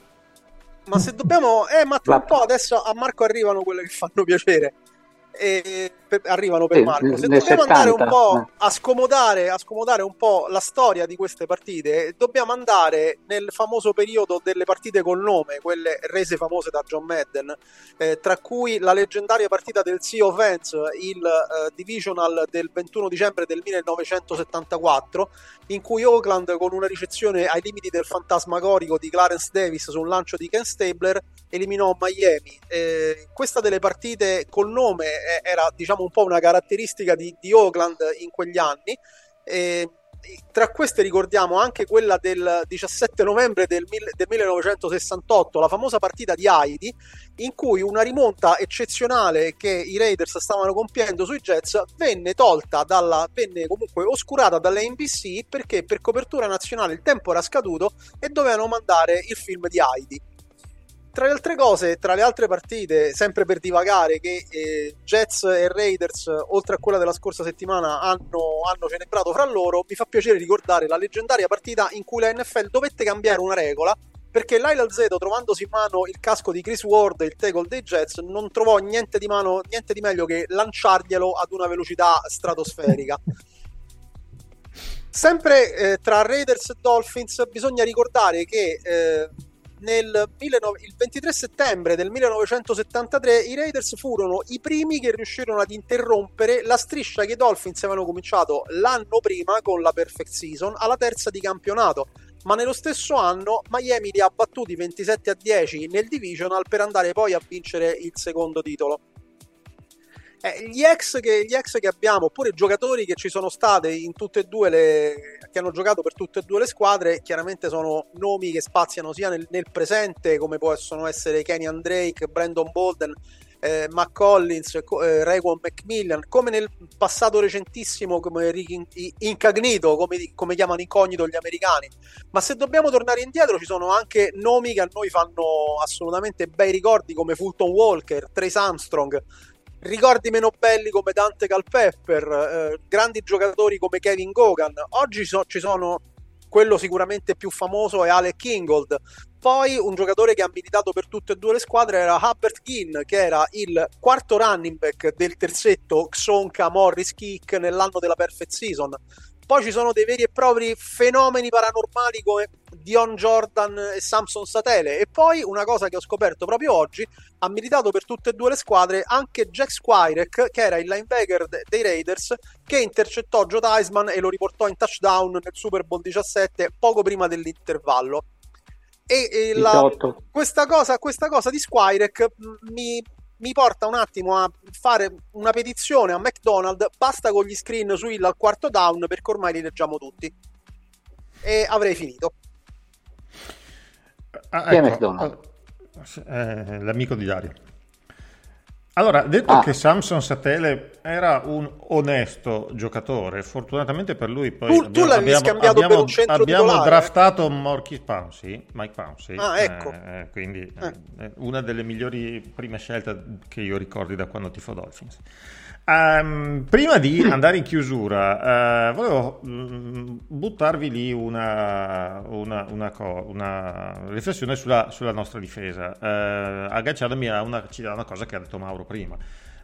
ma se dobbiamo... Eh, ma tra un po' adesso a Marco arrivano quelle che fanno piacere. E per- arrivano per Sì, Marco. Se dobbiamo andare un 70, po' eh. a scomodare, a scomodare un po' la storia di queste partite, dobbiamo andare nel famoso periodo delle partite col nome, quelle rese famose da John Madden, eh, tra cui la leggendaria partita del Sea of Vents, il eh, divisional del 21 dicembre del 1974, in cui Oakland con una ricezione ai limiti del fantasmagorico di Clarence Davis su un lancio di Ken Stabler eliminò Miami. Eh, questa delle partite col nome eh, era diciamo un po' una caratteristica di, di Oakland in quegli anni. Eh, tra queste ricordiamo anche quella del 17 novembre del, del 1968, la famosa partita di Haiti, in cui una rimonta eccezionale che i Raiders stavano compiendo sui Jets venne tolta dalla, venne comunque oscurata dalle NBC perché per copertura nazionale il tempo era scaduto e dovevano mandare il film di Haiti. Tra le altre cose, tra le altre partite, sempre per divagare, che eh, Jets e Raiders, oltre a quella della scorsa settimana, hanno, hanno celebrato fra loro, mi fa piacere ricordare la leggendaria partita in cui la NFL dovette cambiare una regola perché Lyle Zedo trovandosi in mano il casco di Chris Ward e il tackle dei Jets non trovò niente di, mano, niente di meglio che lanciarglielo ad una velocità stratosferica. [laughs] Sempre eh, tra Raiders e Dolphins bisogna ricordare che eh, nel 19 il 23 settembre del 1973 i Raiders furono i primi che riuscirono ad interrompere la striscia che i Dolphins avevano cominciato l'anno prima con la perfect season alla terza di campionato ma nello stesso anno Miami li ha battuti 27 a 10 nel divisional per andare poi a vincere il secondo titolo. Eh, gli, ex che, gli, ex che, abbiamo, oppure giocatori che ci sono stati in tutte e due le che hanno giocato per tutte e due le squadre, chiaramente sono nomi che spaziano sia nel, nel presente, come possono essere Kenny Drake, Brandon Bolden, eh, McCollins, eh, Raekwon Macmillan, come nel passato recentissimo come Incognito, come, come, chiamano incognito gli americani. Ma se dobbiamo tornare indietro ci sono anche nomi che a noi fanno assolutamente bei ricordi come Fulton Walker, Trace Armstrong, ricordi meno belli come Dante Calpepper, eh, grandi giocatori come Kevin Gogan. Oggi so, ci sono quello sicuramente più famoso è Alec Kingold. Poi un giocatore che ha militato per tutte e due le squadre era Hubbard Ginn, che era il quarto running back del terzetto Xonka Morris Kick nell'anno della Perfect Season. Poi ci sono dei veri e propri fenomeni paranormali come Dion Jordan e Samson Satele. E poi una cosa che ho scoperto proprio oggi: ha militato per tutte e due le squadre anche Jack Squirek, che era il linebacker de- dei Raiders, che intercettò Joe Theismann e lo riportò in touchdown nel Super Bowl 17 poco prima dell'intervallo. E, e la, questa, cosa, questa cosa di Squirek mi, mi porta un attimo a fare una petizione a McDonald's, basta con gli screen su Hill al quarto down perché ormai li leggiamo tutti. E avrei finito. Ah, ecco, eh, l'amico di Dario. Allora, detto ah. che Samson Satele era un onesto giocatore, fortunatamente per lui poi tu, abbiamo, tu l'hai scambiato abbiamo, per un centro abbiamo titolare. draftato Marquis Pouncey, Mike Pouncey, Ah, ecco. eh, quindi Eh. eh, una delle migliori prime scelte che io ricordi da quando tifo Dolphins. Ehm, prima di andare in chiusura, eh, volevo mm, buttarvi lì una, una- una co- una riflessione sulla, sulla nostra difesa, eh, agganciandomi a a una cosa che ha detto Mauro prima.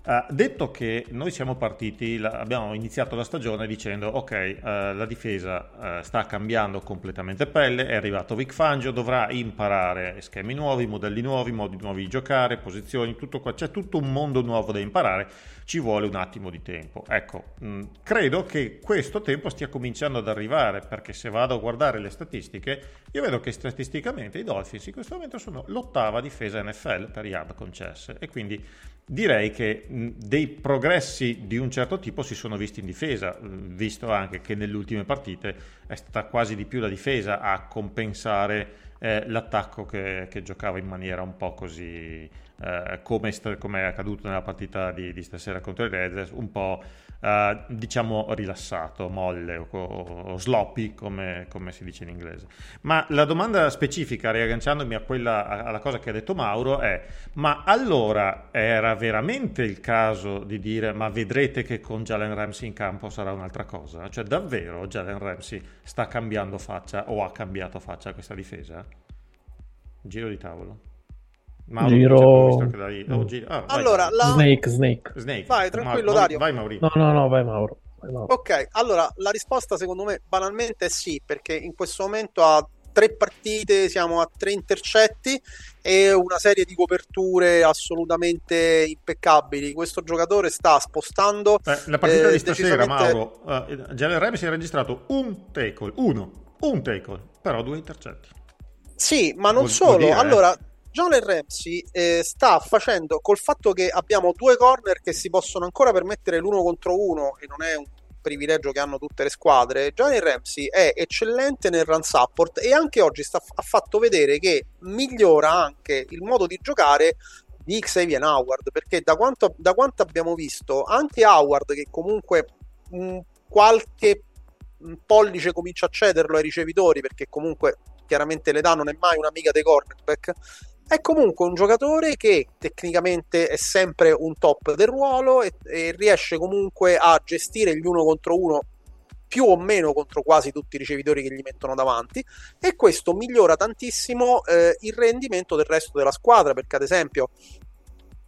Eh, detto che noi siamo partiti, la- abbiamo iniziato la stagione dicendo ok, eh, la difesa eh, sta cambiando completamente pelle, è arrivato Vic Fangio, dovrà imparare schemi nuovi, modelli nuovi, modi nuovi di giocare, posizioni, tutto qua, c'è tutto un mondo nuovo da imparare, ci vuole un attimo di tempo. Ecco, mh, credo che questo tempo stia cominciando ad arrivare perché se vado a guardare le statistiche, io vedo che statisticamente i Dolphins in questo momento sono l'ottava difesa NFL per yard concesse e quindi direi che dei progressi di un certo tipo si sono visti in difesa, visto anche che nelle ultime partite è stata quasi di più la difesa a compensare eh, l'attacco che, che giocava in maniera un po' così eh, come, come è accaduto nella partita di, di stasera contro i Raiders, un po' eh, diciamo rilassato, molle o, o sloppy come, come si dice in inglese. Ma la domanda specifica, riagganciandomi a quella, alla cosa che ha detto Mauro, è: ma allora era veramente il caso di dire, ma vedrete che con Jalen Ramsey in campo sarà un'altra cosa? Cioè, davvero Jalen Ramsey sta cambiando faccia o ha cambiato faccia questa difesa? Giro di tavolo. Mauro, Giro- dai- oh, giro- ah, vai. Allora, la... Snake, Snake. Snake. Vai, tranquillo, Ma- Dario. Vai Mauri. No, no, no, vai Mauro. Vai, Mauro. Ok, allora la risposta secondo me banalmente è sì, perché in questo momento a tre partite siamo a tre intercetti e una serie di coperture assolutamente impeccabili. Questo giocatore sta spostando. Eh, la partita eh, di stasera, decisamente- Mauro, eh, Jalen Ramsey ha registrato un tackle, uno, un tackle, però due intercetti. Sì, ma non Vuol- solo. vuol dire, eh. Jalen Ramsey eh, sta facendo col fatto che abbiamo due corner che si possono ancora permettere l'uno contro uno e non è un privilegio che hanno tutte le squadre. Jalen Ramsey è eccellente nel run support e anche oggi sta- ha fatto vedere che migliora anche il modo di giocare di Xavier Howard perché da quanto, da quanto abbiamo visto anche Howard che comunque mh, qualche mh, pollice comincia a cederlo ai ricevitori perché comunque chiaramente l'età non è mai un'amica dei cornerback è comunque un giocatore che tecnicamente è sempre un top del ruolo e, e riesce comunque a gestire gli uno contro uno più o meno contro quasi tutti i ricevitori che gli mettono davanti e questo migliora tantissimo eh, il rendimento del resto della squadra perché ad esempio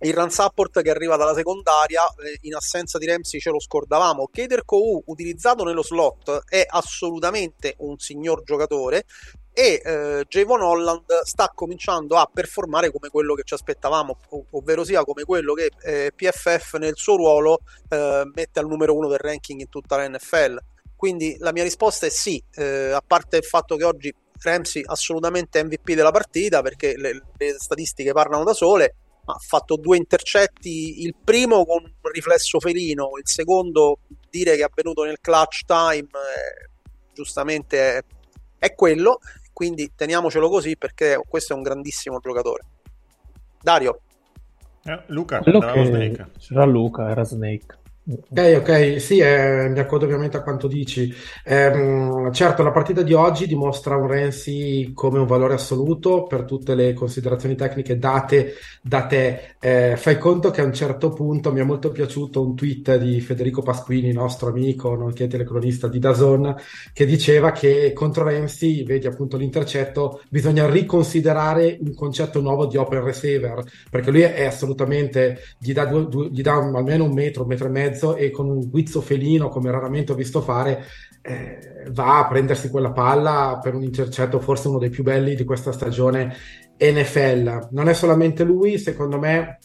il run support che arriva dalla secondaria eh, in assenza di Ramsey ce lo scordavamo Kader Kou utilizzato nello slot è assolutamente un signor giocatore e eh, Javon Holland sta cominciando a performare come quello che ci aspettavamo, ov- ovvero sia come quello che eh, PFF nel suo ruolo eh, mette al numero uno del ranking in tutta la NFL. Quindi la mia risposta è sì, eh, a parte il fatto che oggi Ramsey assolutamente MVP della partita perché le, le statistiche parlano da sole, ha fatto due intercetti, il primo con un riflesso felino, il secondo dire che è avvenuto nel clutch time, eh, giustamente è, è quello, quindi teniamocelo così perché questo è un grandissimo giocatore. Dario. Eh, Luca, Quello che Snake. c'era Luca, era Snake. Ok, ok, sì, eh, mi accodo ovviamente a quanto dici. Ehm, certo, la partita di oggi dimostra un Renzi come un valore assoluto per tutte le considerazioni tecniche date da te. Eh, fai conto che a un certo punto mi è molto piaciuto un tweet di Federico Pasquini, nostro amico, nonché telecronista di Dazon, che diceva che contro Renzi, vedi appunto l'intercetto, bisogna riconsiderare un concetto nuovo di open receiver, perché lui è assolutamente, gli dà, due- due- gli dà almeno un metro, un metro e mezzo e con un guizzo felino, come raramente ho visto fare, eh, va a prendersi quella palla per un intercetto forse uno dei più belli di questa stagione NFL. Non è solamente lui, secondo me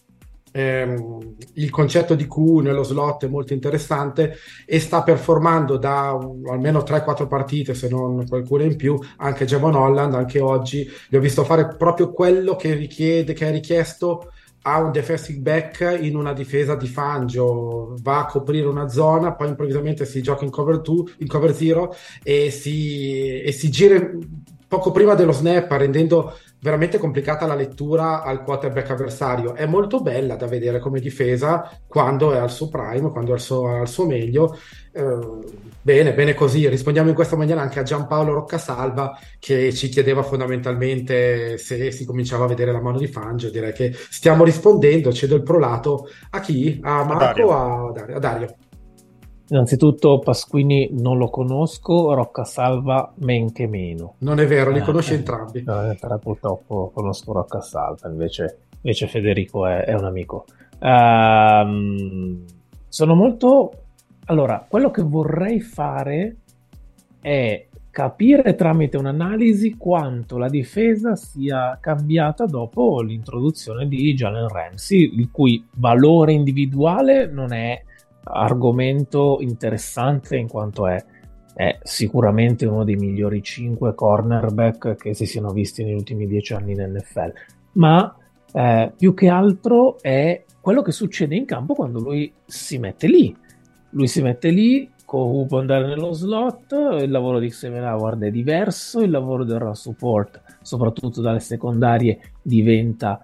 ehm, il concetto di Q nello slot è molto interessante e sta performando da un- almeno 3-4 partite, se non qualcuna in più, anche Javon Holland, anche oggi gli ho visto fare proprio quello che richiede, che è richiesto a un defensive back in una difesa di Fangio, va a coprire una zona, poi improvvisamente si gioca in cover 2, in cover 0 e si, e si gira poco prima dello snap, rendendo veramente complicata la lettura al quarterback avversario. È molto bella da vedere come difesa quando è al suo prime, quando è al suo, al suo meglio. Eh, bene, bene così. Rispondiamo in questa maniera anche a Giampaolo Roccasalva che ci chiedeva fondamentalmente se si cominciava a vedere la mano di Fangio. Direi che stiamo rispondendo. Cedo il prolato a chi? A Marco Dario. a Dario? A Dario. Innanzitutto Pasquini non lo conosco, Roccasalva men che meno. Non è vero, li Eh, conosci eh, entrambi. eh, purtroppo conosco Roccasalva, invece, invece Federico è, è un amico. Ehm, sono molto... Allora, quello che vorrei fare è capire tramite un'analisi quanto la difesa sia cambiata dopo l'introduzione di Jalen Ramsey, il cui valore individuale non è argomento interessante in quanto è, è sicuramente uno dei migliori 5 cornerback che si siano visti negli ultimi 10 anni in NFL, ma eh, più che altro è quello che succede in campo quando lui si mette lì. Lui si mette lì, Kohu può andare nello slot, il lavoro di Xavier Howard è diverso, il lavoro del run support, soprattutto dalle secondarie, diventa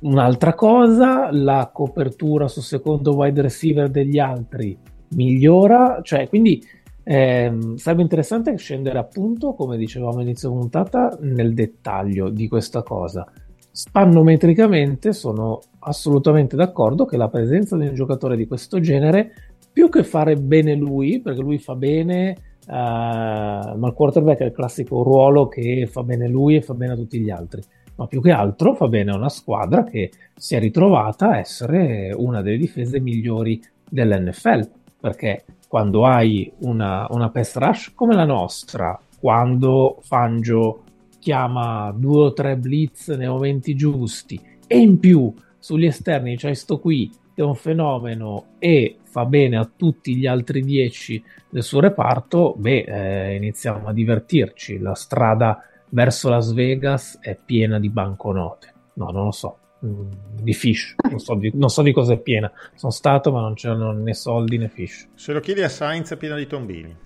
un'altra cosa, la copertura sul secondo wide receiver degli altri migliora, cioè quindi ehm, sarebbe interessante scendere appunto, come dicevamo all'inizio puntata, nel dettaglio di questa cosa. Spannometricamente sono assolutamente d'accordo che la presenza di un giocatore di questo genere, più che fare bene lui, perché lui fa bene, eh, ma il quarterback è il classico ruolo che fa bene lui e fa bene a tutti gli altri ma più che altro fa bene a una squadra che si è ritrovata a essere una delle difese migliori dell'NFL, perché quando hai una, una pass rush come la nostra, quando Fangio chiama due o tre blitz nei momenti giusti e in più sugli esterni c'hai sto qui che è un fenomeno e fa bene a tutti gli altri dieci del suo reparto, beh, eh, iniziamo a divertirci. La strada verso Las Vegas è piena di banconote. No, non lo so. Mm, Di fish, non so di, non so di cosa è piena. Sono stato, ma non c'erano né soldi né fish. Se lo chiedi a Sainz è pieno di tombini.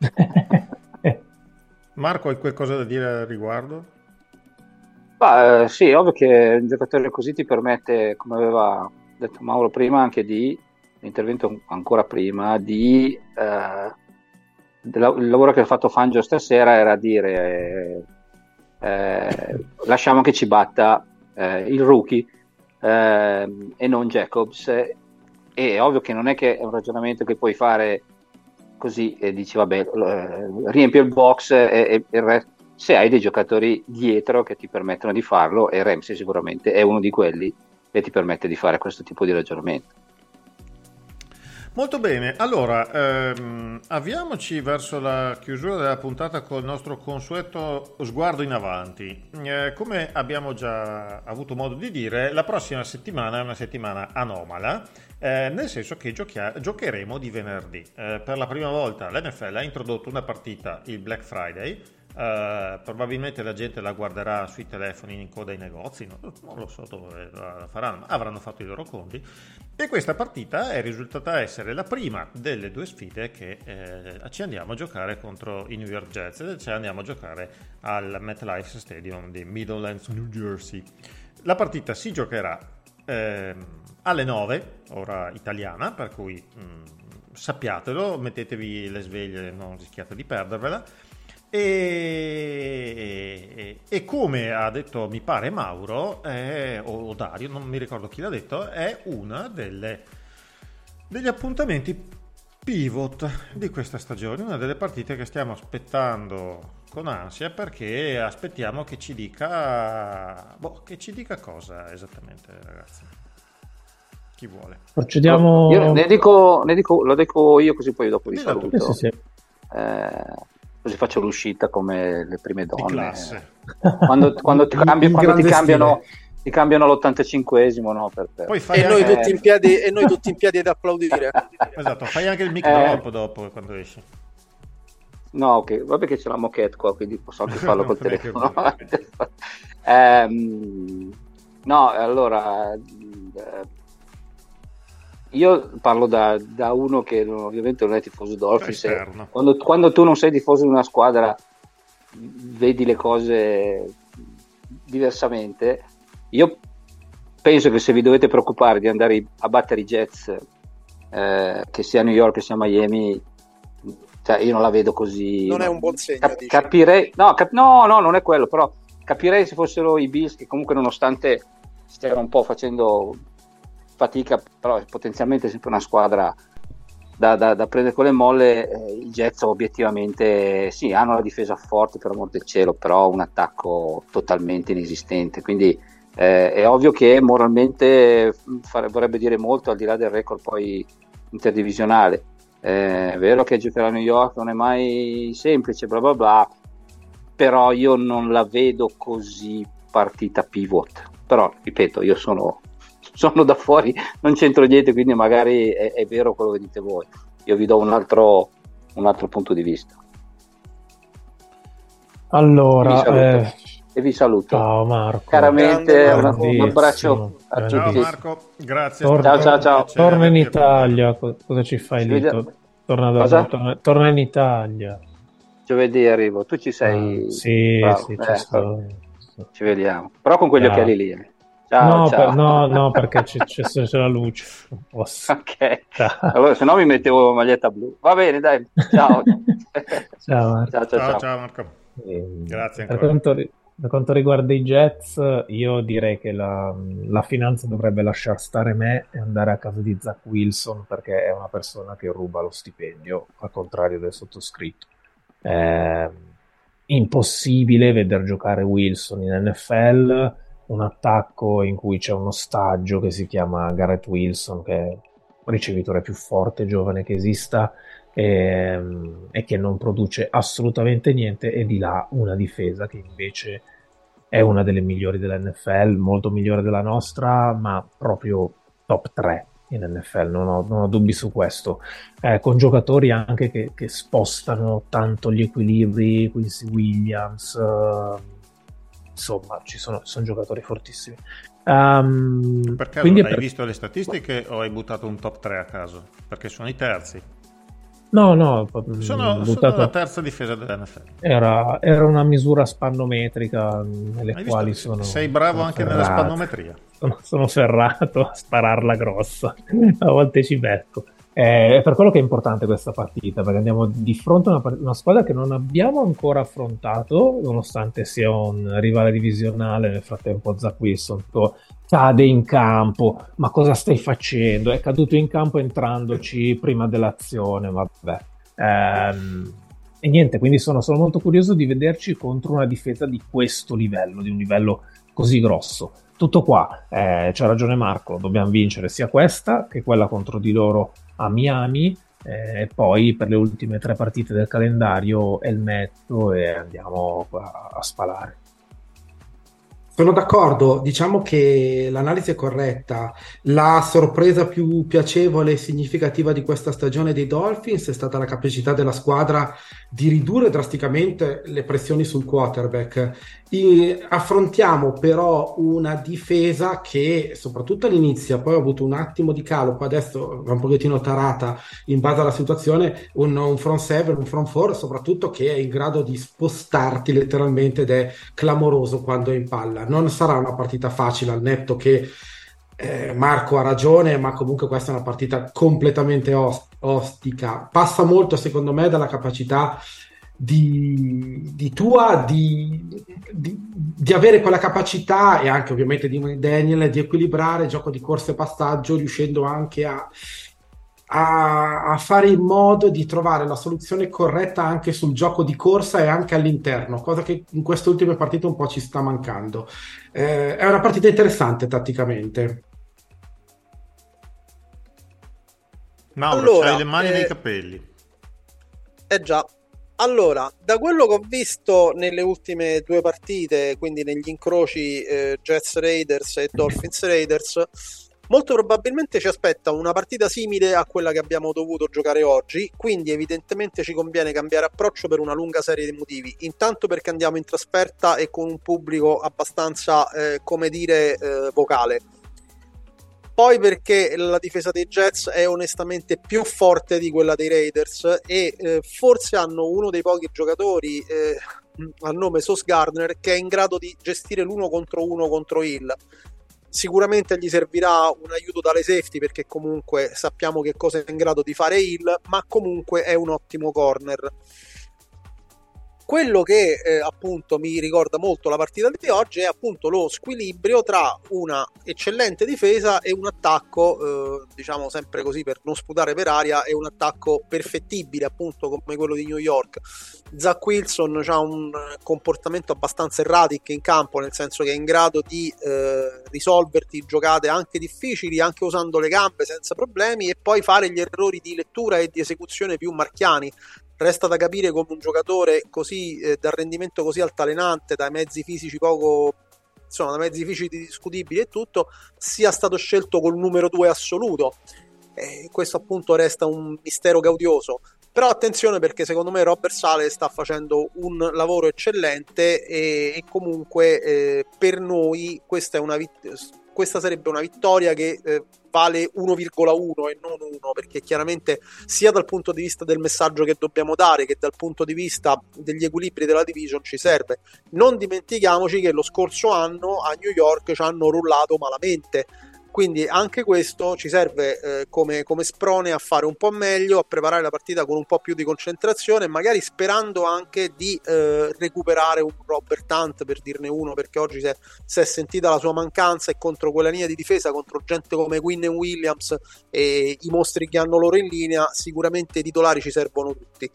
[laughs] Marco, hai qualcosa da dire al riguardo? Ma, eh, sì, ovvio che un giocatore così ti permette, come aveva detto Mauro prima, anche di l'intervento ancora prima, di eh, il lavoro che ha fatto Fangio stasera era dire eh, eh, lasciamo che ci batta eh, il rookie eh, e non Jacobs. E è ovvio che non è che è un ragionamento che puoi fare così e dici vabbè, eh, riempio il box e, e il resto. Se hai dei giocatori dietro che ti permettono di farlo, e Ramsey sicuramente è uno di quelli che ti permette di fare questo tipo di ragionamento. Molto bene, allora ehm, avviamoci verso la chiusura della puntata col nostro consueto sguardo in avanti. Eh, come abbiamo già avuto modo di dire, la prossima settimana è una settimana anomala, eh, nel senso che giochia- giocheremo di venerdì. Eh, per la prima volta l'NFL ha introdotto una partita il Black Friday. Eh, probabilmente la gente la guarderà sui telefoni in coda ai negozi, no? non lo so dove la faranno, ma avranno fatto i loro conti. E questa partita è risultata essere la prima delle due sfide che eh, ci andiamo a giocare contro i New York Jets, ci andiamo a giocare al MetLife Stadium di Middlelands, New Jersey. La partita si giocherà ehm, alle 9, ora italiana, per cui mh, sappiatelo, mettetevi le sveglie, non rischiate di perdervela. E, e come ha detto, mi pare, Mauro è- o Dario, non mi ricordo chi l'ha detto, è una delle, degli appuntamenti pivot di questa stagione, una delle partite che stiamo aspettando con ansia perché aspettiamo che ci dica, boh, che ci dica cosa esattamente, ragazzi. Chi vuole? Procediamo. Io ne dico, ne dico- lo dico io così poi dopo vi saluto. Sì, sì, sì. Eh, così faccio l'uscita come le prime donne. classe. Quando, [laughs] quando ti, cambi- quando ti cambiano, ti cambiano all'85esimo, no? Per, per- Poi fai E noi tutti in piedi, e noi tutti in piedi ad applaudire. [laughs] esatto, fai anche il mic Eh. dopo quando esci. No, ok, vabbè che c'è la moquette qua, quindi posso anche [laughs] farlo col telefono. Ehm, no, allora, eh, io parlo da, da uno che non- ovviamente non è tifoso Dolphins. Quando, quando tu non sei tifoso di una squadra, vedi le cose diversamente. Io penso che se vi dovete preoccupare di andare a battere i Jets, eh, che sia a New York che sia a Miami, cioè io non la vedo così. Non è un buon segno, Cap- capirei, no, cap- no, no, non è quello, però capirei se fossero i Bills che comunque nonostante stiano un po' facendo fatica, però è potenzialmente sempre una squadra da, da- da prendere con le molle, eh, i Jets obiettivamente sì, hanno la difesa forte per amor del cielo, però un attacco totalmente inesistente, quindi eh, è ovvio che moralmente mh, fare- vorrebbe dire molto al di là del record poi interdivisionale. Eh, è vero che giocare a New York non è mai semplice, bla bla bla, però io non la vedo così partita pivot. Però, ripeto, io sono, sono da fuori, non c'entro niente, quindi magari è, è vero quello che dite voi. Io vi do un altro, un altro punto di vista. Vi Allora, saluto. eh, E vi saluto. ciao Marco. Caramente un, Marco. un abbraccio a Grandissimo. Ciao tutti. Marco, grazie. Torna- Ciao, ciao, ciao. Torna in. Italia, co- cosa ci fai lì? Torna, da- torna- torna in Italia. Giovedì arrivo. Tu ci sei? Ah, sì, Bravo. sì, Eh, ci sto. Ci vediamo. Però con quegli Ciao. occhiali lì. Eh. Ciao, no, ciao. per- no, no, perché c'è, c'è- c'è la luce. [laughs] Ok. Ciao. Allora, se no mi mettevo maglietta blu. Va bene, dai. Ciao. [laughs] Ciao, Marco. ciao, ciao, Ciao, Marco. Ehm, Grazie Per ancora. quanto, per quanto riguarda i Jets, io direi che la, la finanza dovrebbe lasciar stare me e andare a casa di Zach Wilson perché è una persona che ruba lo stipendio, al contrario del sottoscritto. È impossibile veder giocare Wilson in NFL, un attacco in cui c'è uno stagio che si chiama Garrett Wilson, che è il ricevitore più forte giovane che esista e, e che non produce assolutamente niente, e di là una difesa che invece è una delle migliori dell'NFL, molto migliore della nostra, ma proprio top 3 in NFL, non ho, non ho dubbi su questo. Eh, con giocatori anche che, che spostano tanto gli equilibri, Quincy Williams, eh, insomma, ci sono, sono giocatori fortissimi. Ehm, Perché quindi allora, hai per- visto le statistiche o hai buttato un top 3 a caso? Perché sono i terzi. No, no, Sono, mm, sono buttato- la terza difesa dell'NFL. Era, era una misura spannometrica nelle Hai quali visto? sono. Sei bravo sono anche nella ferrato. spannometria. [laughs] Sono, sono ferrato a spararla grossa. [laughs] A volte ci becco. Eh, È per quello che è importante questa partita, perché andiamo di fronte a una, una squadra che non abbiamo ancora affrontato, nonostante sia un rivale divisionale. Nel frattempo, Zach Wilson cade in campo. Ma cosa stai facendo? È caduto in campo entrandoci prima dell'azione. Vabbè. Ehm, e niente, quindi sono, sono molto curioso di vederci contro una difesa di questo livello, di un livello così grosso. Tutto qua, eh, c'ha ragione Marco, dobbiamo vincere sia questa che quella contro di loro a Miami eh, e poi per le ultime tre partite del calendario elmetto e andiamo a, a spalare. Sono d'accordo, diciamo che l'analisi è corretta. La sorpresa più piacevole e significativa di questa stagione dei Dolphins è stata la capacità della squadra di ridurre drasticamente le pressioni sul quarterback. I- affrontiamo però una difesa che, soprattutto all'inizio, poi ha avuto un attimo di calo, poi adesso va un pochettino tarata in base alla situazione, un, un front seven, un front four, soprattutto che è in grado di spostarti letteralmente ed è clamoroso quando è in palla. Non sarà una partita facile al netto che eh, Marco ha ragione, ma comunque questa è una partita completamente os- ostica. Passa molto, secondo me, dalla capacità di, di tua di, di- di avere quella capacità e anche ovviamente di Daniel di equilibrare il gioco di corsa e passaggio, riuscendo anche a, a, a fare in modo di trovare la soluzione corretta anche sul gioco di corsa e anche all'interno, cosa che in queste ultime partite un po' ci sta mancando. Eh, è una partita interessante tatticamente. Mauro, Allora, c'hai le mani eh, nei capelli. Eh già. Allora, da quello che ho visto nelle ultime due partite, quindi negli incroci eh, Jets Raiders e Dolphins Raiders, molto probabilmente ci aspetta una partita simile a quella che abbiamo dovuto giocare oggi, quindi evidentemente ci conviene cambiare approccio per una lunga serie di motivi. Intanto perché andiamo in trasferta e con un pubblico abbastanza, eh, come dire, eh, vocale. Poi perché la difesa dei Jets è onestamente più forte di quella dei Raiders e eh, forse hanno uno dei pochi giocatori eh, al nome Sos Gardner che è in grado di gestire l'uno contro uno contro Hill. Sicuramente gli servirà un aiuto dalle safety perché comunque sappiamo che cosa è in grado di fare Hill, ma comunque è un ottimo corner. Quello che eh, appunto mi ricorda molto la partita di oggi è appunto lo squilibrio tra una eccellente difesa e un attacco, eh, diciamo sempre così per non sputare per aria, e un attacco perfettibile appunto come quello di New York. Zach Wilson ha un comportamento abbastanza erratic in campo, nel senso che è in grado di eh, risolverti giocate anche difficili, anche usando le gambe senza problemi, e poi fare gli errori di lettura e di esecuzione più marchiani. Resta da capire come un giocatore così eh, dal rendimento così altalenante, dai mezzi fisici poco insomma, da mezzi fisici discutibili e tutto, sia stato scelto col numero 2 assoluto. Eh, questo appunto resta un mistero gaudioso. Però attenzione perché secondo me Robert Sale sta facendo un lavoro eccellente e, e comunque eh, per noi questa, è una vit- questa sarebbe una vittoria che eh, vale 1,1 e non 1 perché chiaramente sia dal punto di vista del messaggio che dobbiamo dare che dal punto di vista degli equilibri della division ci serve. Non dimentichiamoci che lo scorso anno a New York ci hanno rullato malamente quindi anche questo ci serve eh, come, come, sprone a fare un po' meglio, a preparare la partita con un po' più di concentrazione, magari sperando anche di eh, recuperare un Robert Hunt per dirne uno, perché oggi si è, si è, sentita la sua mancanza e contro quella linea di difesa, contro gente come Quinn e Williams e i mostri che hanno loro in linea, sicuramente i titolari ci servono tutti.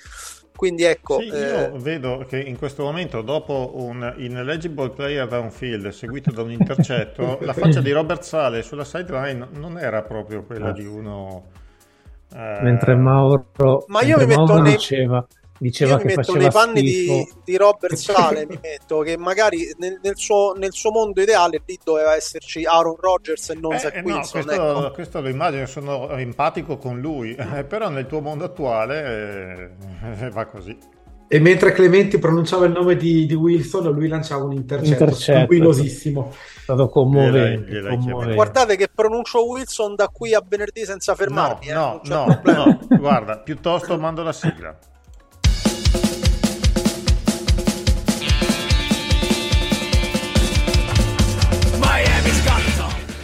Quindi ecco, sì, io eh... vedo che in questo momento, dopo un ineligible player downfield seguito da un intercetto, [laughs] la faccia di Robert Sale sulla sideline non era proprio quella di uno. Eh... Mentre Mauro, Ma io mi metto Mauro nei... diceva, diceva io che mi metto nei panni di, di Robert Sale, mi metto che magari nel, nel, suo, nel, suo, mondo ideale lì doveva esserci Aaron Rodgers e non eh, Zach no, Wilson. questo, ecco. questo, lo immagino, sono empatico con lui, eh, però nel tuo mondo attuale eh, va così. E mentre Clementi pronunciava il nome di, di Wilson, lui lanciava un intercetto, Intercetto. tranquillosissimo. È stato commovente. Commovente. Guardate che pronuncio Wilson da qui a venerdì senza fermarmi. eh, no, c'è no, problema. no, guarda, piuttosto mando la sigla.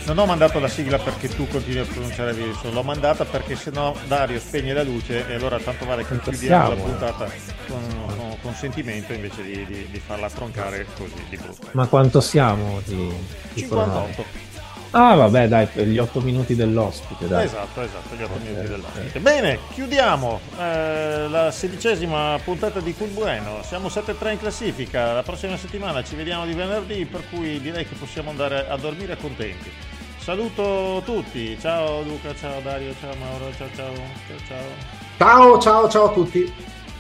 Non ho mandato la sigla perché tu continui a pronunciare Wilson, l'ho mandata perché sennò Dario spegne la luce e allora tanto vale che chiudiamo la puntata con, con- con sentimento invece di, di- di farla troncare così di brutto. Ma quanto siamo di, di programma? 58. Ah, vabbè, dai, per gli 8 minuti dell'ospite, dai. Esatto, esatto, gli 8 Ok, minuti dell'ospite. Bene, chiudiamo eh, la sedicesima puntata di Cool Bueno. Siamo 7-3 in classifica. La prossima settimana ci vediamo di venerdì, per cui direi che possiamo andare a dormire contenti. Saluto tutti. Ciao Luca, ciao Dario, ciao Mauro, ciao ciao. Ciao ciao. Ciao, ciao, ciao a tutti.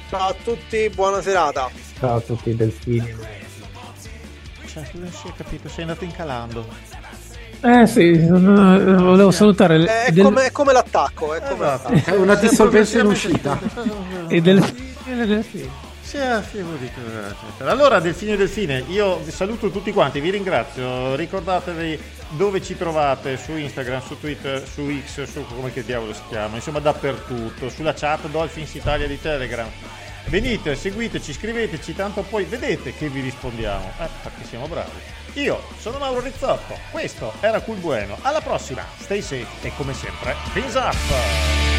Ciao a tutti, buona serata. Ciao a tutti delfini. Cioè, non si è capito, sei andato incalando. Eh sì, non- volevo salutare le- È, del- come, è come l'attacco, è come Esatto. l'attacco. È una dissolvenza in uscita. i delfini e delfini. Allora, Delfino e Delfine, io vi saluto tutti quanti, vi ringrazio. Ricordatevi dove ci trovate su Instagram, su Twitter, su X, su come che diavolo si chiama, insomma dappertutto, sulla chat Dolphins Italia di Telegram. Venite, seguiteci, scriveteci, tanto poi vedete che vi rispondiamo, eh, perché siamo bravi. Io sono Mauro Rizzotto, questo era Cool Bueno. Alla prossima, stay safe e come sempre, fins up!